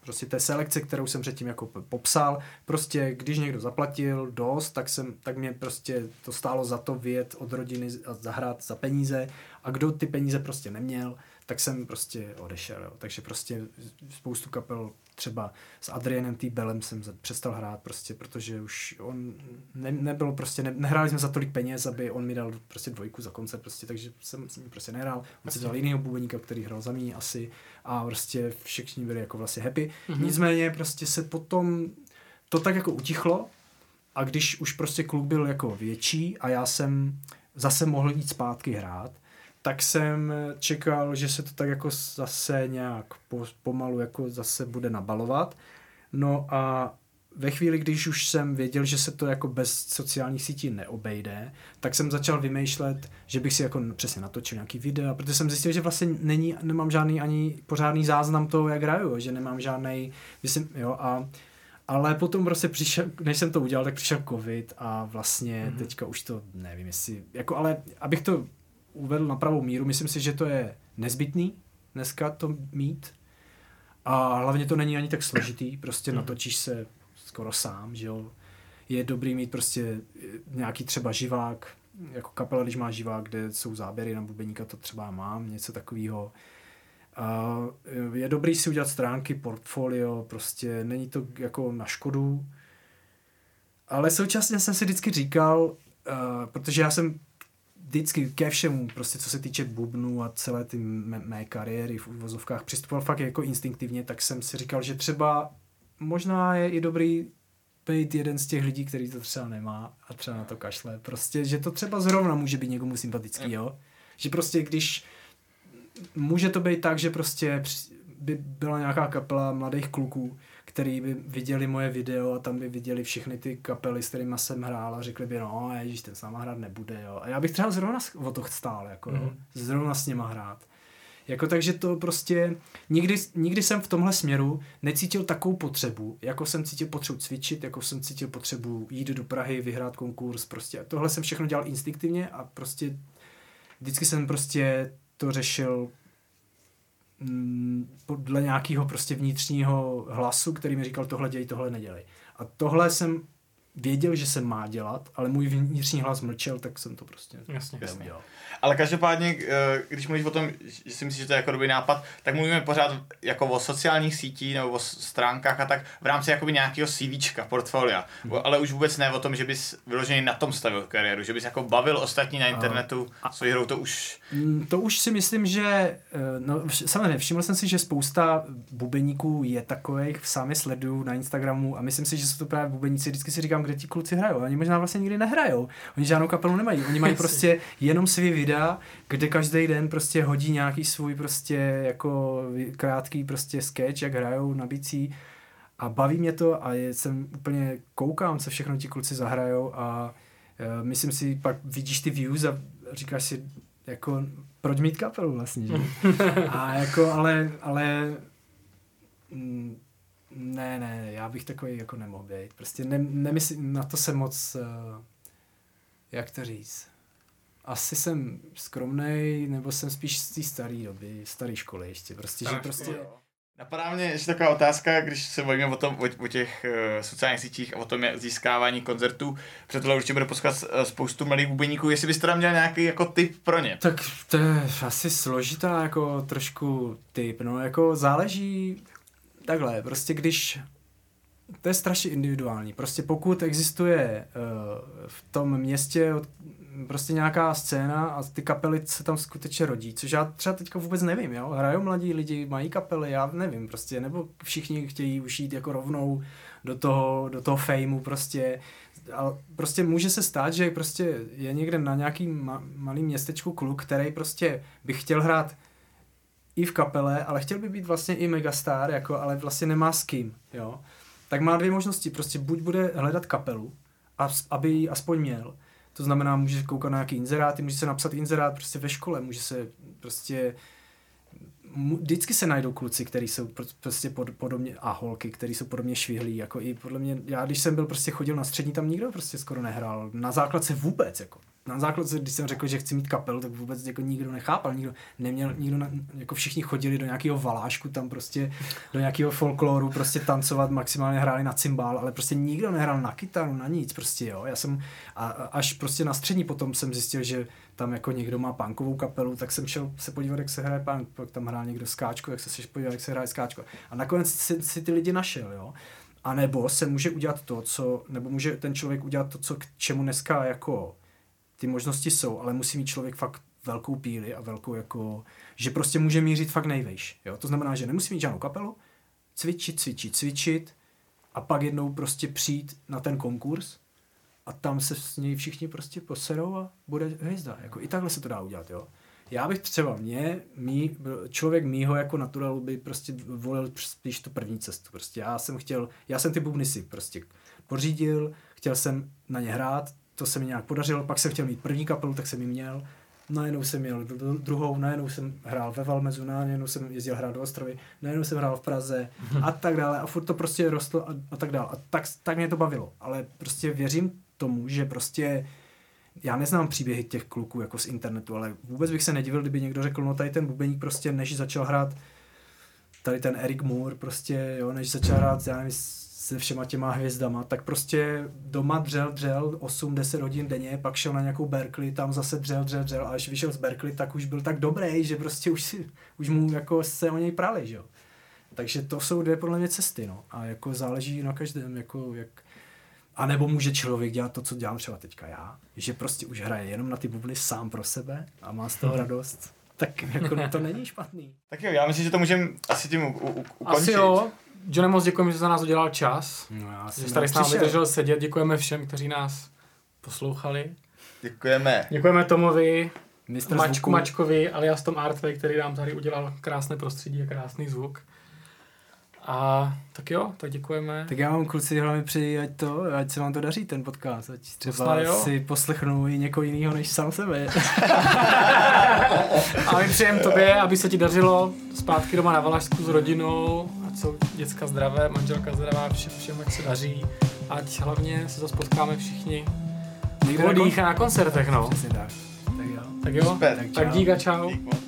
prostě té selekce, kterou jsem předtím jako popsal, prostě když někdo zaplatil dost, tak, jsem, tak mě prostě to stálo za to vyjet od rodiny a zahrát za peníze a kdo ty peníze prostě neměl, tak jsem prostě odešel. Jo. Takže prostě spoustu kapel třeba s Adrianem T. Bellem jsem přestal hrát prostě, protože už on ne, nebyl prostě, ne, nehráli jsme za tolik peněz, aby on mi dal prostě dvojku za koncert prostě, takže jsem s ním prostě nehrál. On si dal jinýho bubeníka, který hrál za mě asi a prostě všichni byli jako vlastně happy. Mm-hmm. Nicméně prostě se potom to tak jako utichlo a když už prostě klub byl jako větší a já jsem zase mohl jít zpátky hrát, tak jsem čekal, že se to tak jako zase nějak po, pomalu jako zase bude nabalovat. No a ve chvíli, když už jsem věděl, že se to jako bez sociálních sítí neobejde, tak jsem začal vymýšlet, že bych si jako přesně natočil nějaký videa, protože jsem zjistil, že vlastně není, nemám žádný ani pořádný záznam toho, jak hraju, že nemám žádný, myslím, jo, a ale potom prostě přišel, než jsem to udělal, tak přišel covid a vlastně mm-hmm. teďka už to nevím, jestli, jako ale abych to uvedl na pravou míru. Myslím si, že to je nezbytný dneska to mít. A hlavně to není ani tak složitý, prostě hmm. natočíš se skoro sám, že jo. Je dobrý mít prostě nějaký třeba živák, jako kapela, když má živák, kde jsou záběry na bubeníka, to třeba mám, něco takového. A je dobrý si udělat stránky, portfolio, prostě není to jako na škodu. Ale současně jsem si vždycky říkal, uh, protože já jsem vždycky ke všemu, prostě co se týče bubnu a celé ty mé, mé kariéry v uvozovkách přistupoval fakt jako instinktivně, tak jsem si říkal, že třeba možná je i dobrý být jeden z těch lidí, který to třeba nemá a třeba na to kašle. Prostě, že to třeba zrovna může být někomu sympatický, jo? Že prostě když může to být tak, že prostě by byla nějaká kapela mladých kluků, který by viděli moje video a tam by viděli všechny ty kapely, s kterými jsem hrál a řekli by, no ježíš, ten s náma hrát nebude, jo. A já bych třeba zrovna o to stál, jako, mm. jo. Zrovna s něma hrát. Jako takže to prostě, nikdy, nikdy jsem v tomhle směru necítil takovou potřebu, jako jsem cítil potřebu cvičit, jako jsem cítil potřebu jít do Prahy, vyhrát konkurs, prostě tohle jsem všechno dělal instinktivně a prostě vždycky jsem prostě to řešil podle nějakého prostě vnitřního hlasu, který mi říkal tohle dělej, tohle nedělej. A tohle jsem věděl, že se má dělat, ale můj vnitřní hlas mlčel, tak jsem to prostě jasně, jasně. Ale každopádně, eh, když mluvíš o tom, že si myslíš, že to je jako dobrý nápad, tak mluvíme pořád jako o sociálních sítích nebo o stránkách a tak v rámci jakoby nějakého CVčka, portfolia. Hmm. Ale už vůbec ne o tom, že bys vyloženě na tom stavil kariéru, že bys jako bavil ostatní na internetu a, svou hrou, to už... Mm, to už si myslím, že, eh, no samozřejmě, všiml jsem si, že spousta bubeníků je takových, sami sleduju na Instagramu a myslím si, že jsou to právě bubeníci, vždycky si říkám, kde ti kluci hrajou. Oni možná vlastně nikdy nehrajou. Oni žádnou kapelu nemají. Oni mají prostě jenom svý videa, kde každý den prostě hodí nějaký svůj prostě jako krátký prostě sketch, jak hrajou na bicí a baví mě to a jsem úplně koukám, co všechno ti kluci zahrajou a uh, myslím si, pak vidíš ty views a říkáš si, jako, proč mít kapelu vlastně, že? A jako, ale, ale mm, ne, ne, já bych takový jako nemohl být. Prostě ne, nemyslím, na to jsem moc, uh, jak to říct, asi jsem skromnej, nebo jsem spíš z té staré doby, staré školy ještě. Prostě, že prostě... Napadá mě ještě taková otázka, když se bavíme o, tom, o, o těch uh, sociálních sítích a o tom získávání koncertů. Tohle určitě bude poskat uh, spoustu mladých bubeníků. Jestli byste tam měl nějaký jako tip pro ně? Tak to je asi složitá jako trošku tip. No jako záleží takhle, prostě když to je strašně individuální. Prostě pokud existuje uh, v tom městě prostě nějaká scéna a ty kapely se tam skutečně rodí, což já třeba teďka vůbec nevím, jo. Hrajou mladí lidi, mají kapely, já nevím prostě, nebo všichni chtějí už jít jako rovnou do toho, do toho fejmu prostě. A prostě může se stát, že prostě je někde na nějaký ma- malý městečku kluk, který prostě by chtěl hrát i v kapele, ale chtěl by být vlastně i megastar, jako, ale vlastně nemá s kým, jo. Tak má dvě možnosti, prostě buď bude hledat kapelu, aby ji aspoň měl, to znamená, může koukat na nějaký inzeráty, může se napsat inzerát prostě ve škole, může se prostě vždycky se najdou kluci, kteří jsou prostě pod, podobně, a holky, kteří jsou podobně švihlí, jako i podle mě, já když jsem byl prostě chodil na střední, tam nikdo prostě skoro nehrál, na základce vůbec, jako, na základce, když jsem řekl, že chci mít kapelu, tak vůbec jako nikdo nechápal, nikdo neměl, nikdo, na, jako všichni chodili do nějakého valášku, tam prostě do nějakého folkloru, prostě tancovat, maximálně hráli na cymbál, ale prostě nikdo nehrál na kytaru, na nic, prostě jo, já jsem, a, až prostě na střední potom jsem zjistil, že tam jako někdo má punkovou kapelu, tak jsem šel se podívat, jak se hraje punk, pak tam hrál někdo skáčku, jak se šel podívat, jak se hraje skáčko. A nakonec si, si ty lidi našel, jo. A nebo se může udělat to, co, nebo může ten člověk udělat to, co k čemu dneska jako ty možnosti jsou, ale musí mít člověk fakt velkou píli a velkou jako, že prostě může mířit fakt nejvejš. Jo? To znamená, že nemusí mít žádnou kapelu, cvičit, cvičit, cvičit a pak jednou prostě přijít na ten konkurs a tam se s něj všichni prostě poserou a bude hvězda. Jako i takhle se to dá udělat, jo. Já bych třeba mě, mý, člověk mýho jako naturalu by prostě volil spíš tu první cestu. Prostě já jsem chtěl, já jsem ty bubny si prostě pořídil, chtěl jsem na ně hrát, to se mi nějak podařilo, pak jsem chtěl mít první kapelu, tak jsem ji měl, najednou jsem měl druhou, najednou jsem hrál ve Valmezu, najednou jsem jezdil hrát do Ostrovy, najednou jsem hrál v Praze a tak dále. A furt to prostě rostlo a, a tak dále. A tak, tak mě to bavilo, ale prostě věřím tomu, že prostě já neznám příběhy těch kluků jako z internetu, ale vůbec bych se nedivil, kdyby někdo řekl, no tady ten bubeník prostě, než začal hrát tady ten Eric Moore prostě, jo, než začal hrát, já nevím, se všema těma hvězdama, tak prostě doma dřel, dřel 8-10 hodin denně, pak šel na nějakou Berkeley, tam zase dřel, dřel, dřel a až vyšel z Berkeley, tak už byl tak dobrý, že prostě už, si, už mu jako se o něj prali, že jo. Takže to jsou dvě podle mě cesty, no. A jako záleží na každém, jako jak... A nebo může člověk dělat to, co dělám třeba teďka já, že prostě už hraje jenom na ty bubly sám pro sebe a má z toho radost. Tak jako to není špatný. Tak jo, já myslím, že to můžeme asi tím u, u, u, ukončit. Asi jo. Johne, moc děkujeme, že za nás udělal čas. No já Že jsi tady s námi vydržel sedět. Děkujeme všem, kteří nás poslouchali. Děkujeme. Děkujeme Tomovi, Mistr Mačku zvuku. Mačkovi, alias Tom Artway, který nám tady udělal krásné prostředí a krásný zvuk. A tak jo, tak děkujeme. Tak já vám kluci hlavně přeji, ať to, ať se vám to daří ten podcast, ať třeba si poslechnu i někoho jiného než sám sebe. A my přejeme tobě, aby se ti dařilo zpátky doma na Valašsku s rodinou, ať jsou děcka zdravé, manželka zdravá, všem, všem ať se daří. Ať hlavně se zase potkáme všichni Někde v na a na koncertech, no. Přesně tak. Tak jo. Tak jo, Super. tak dík a čau. Dík.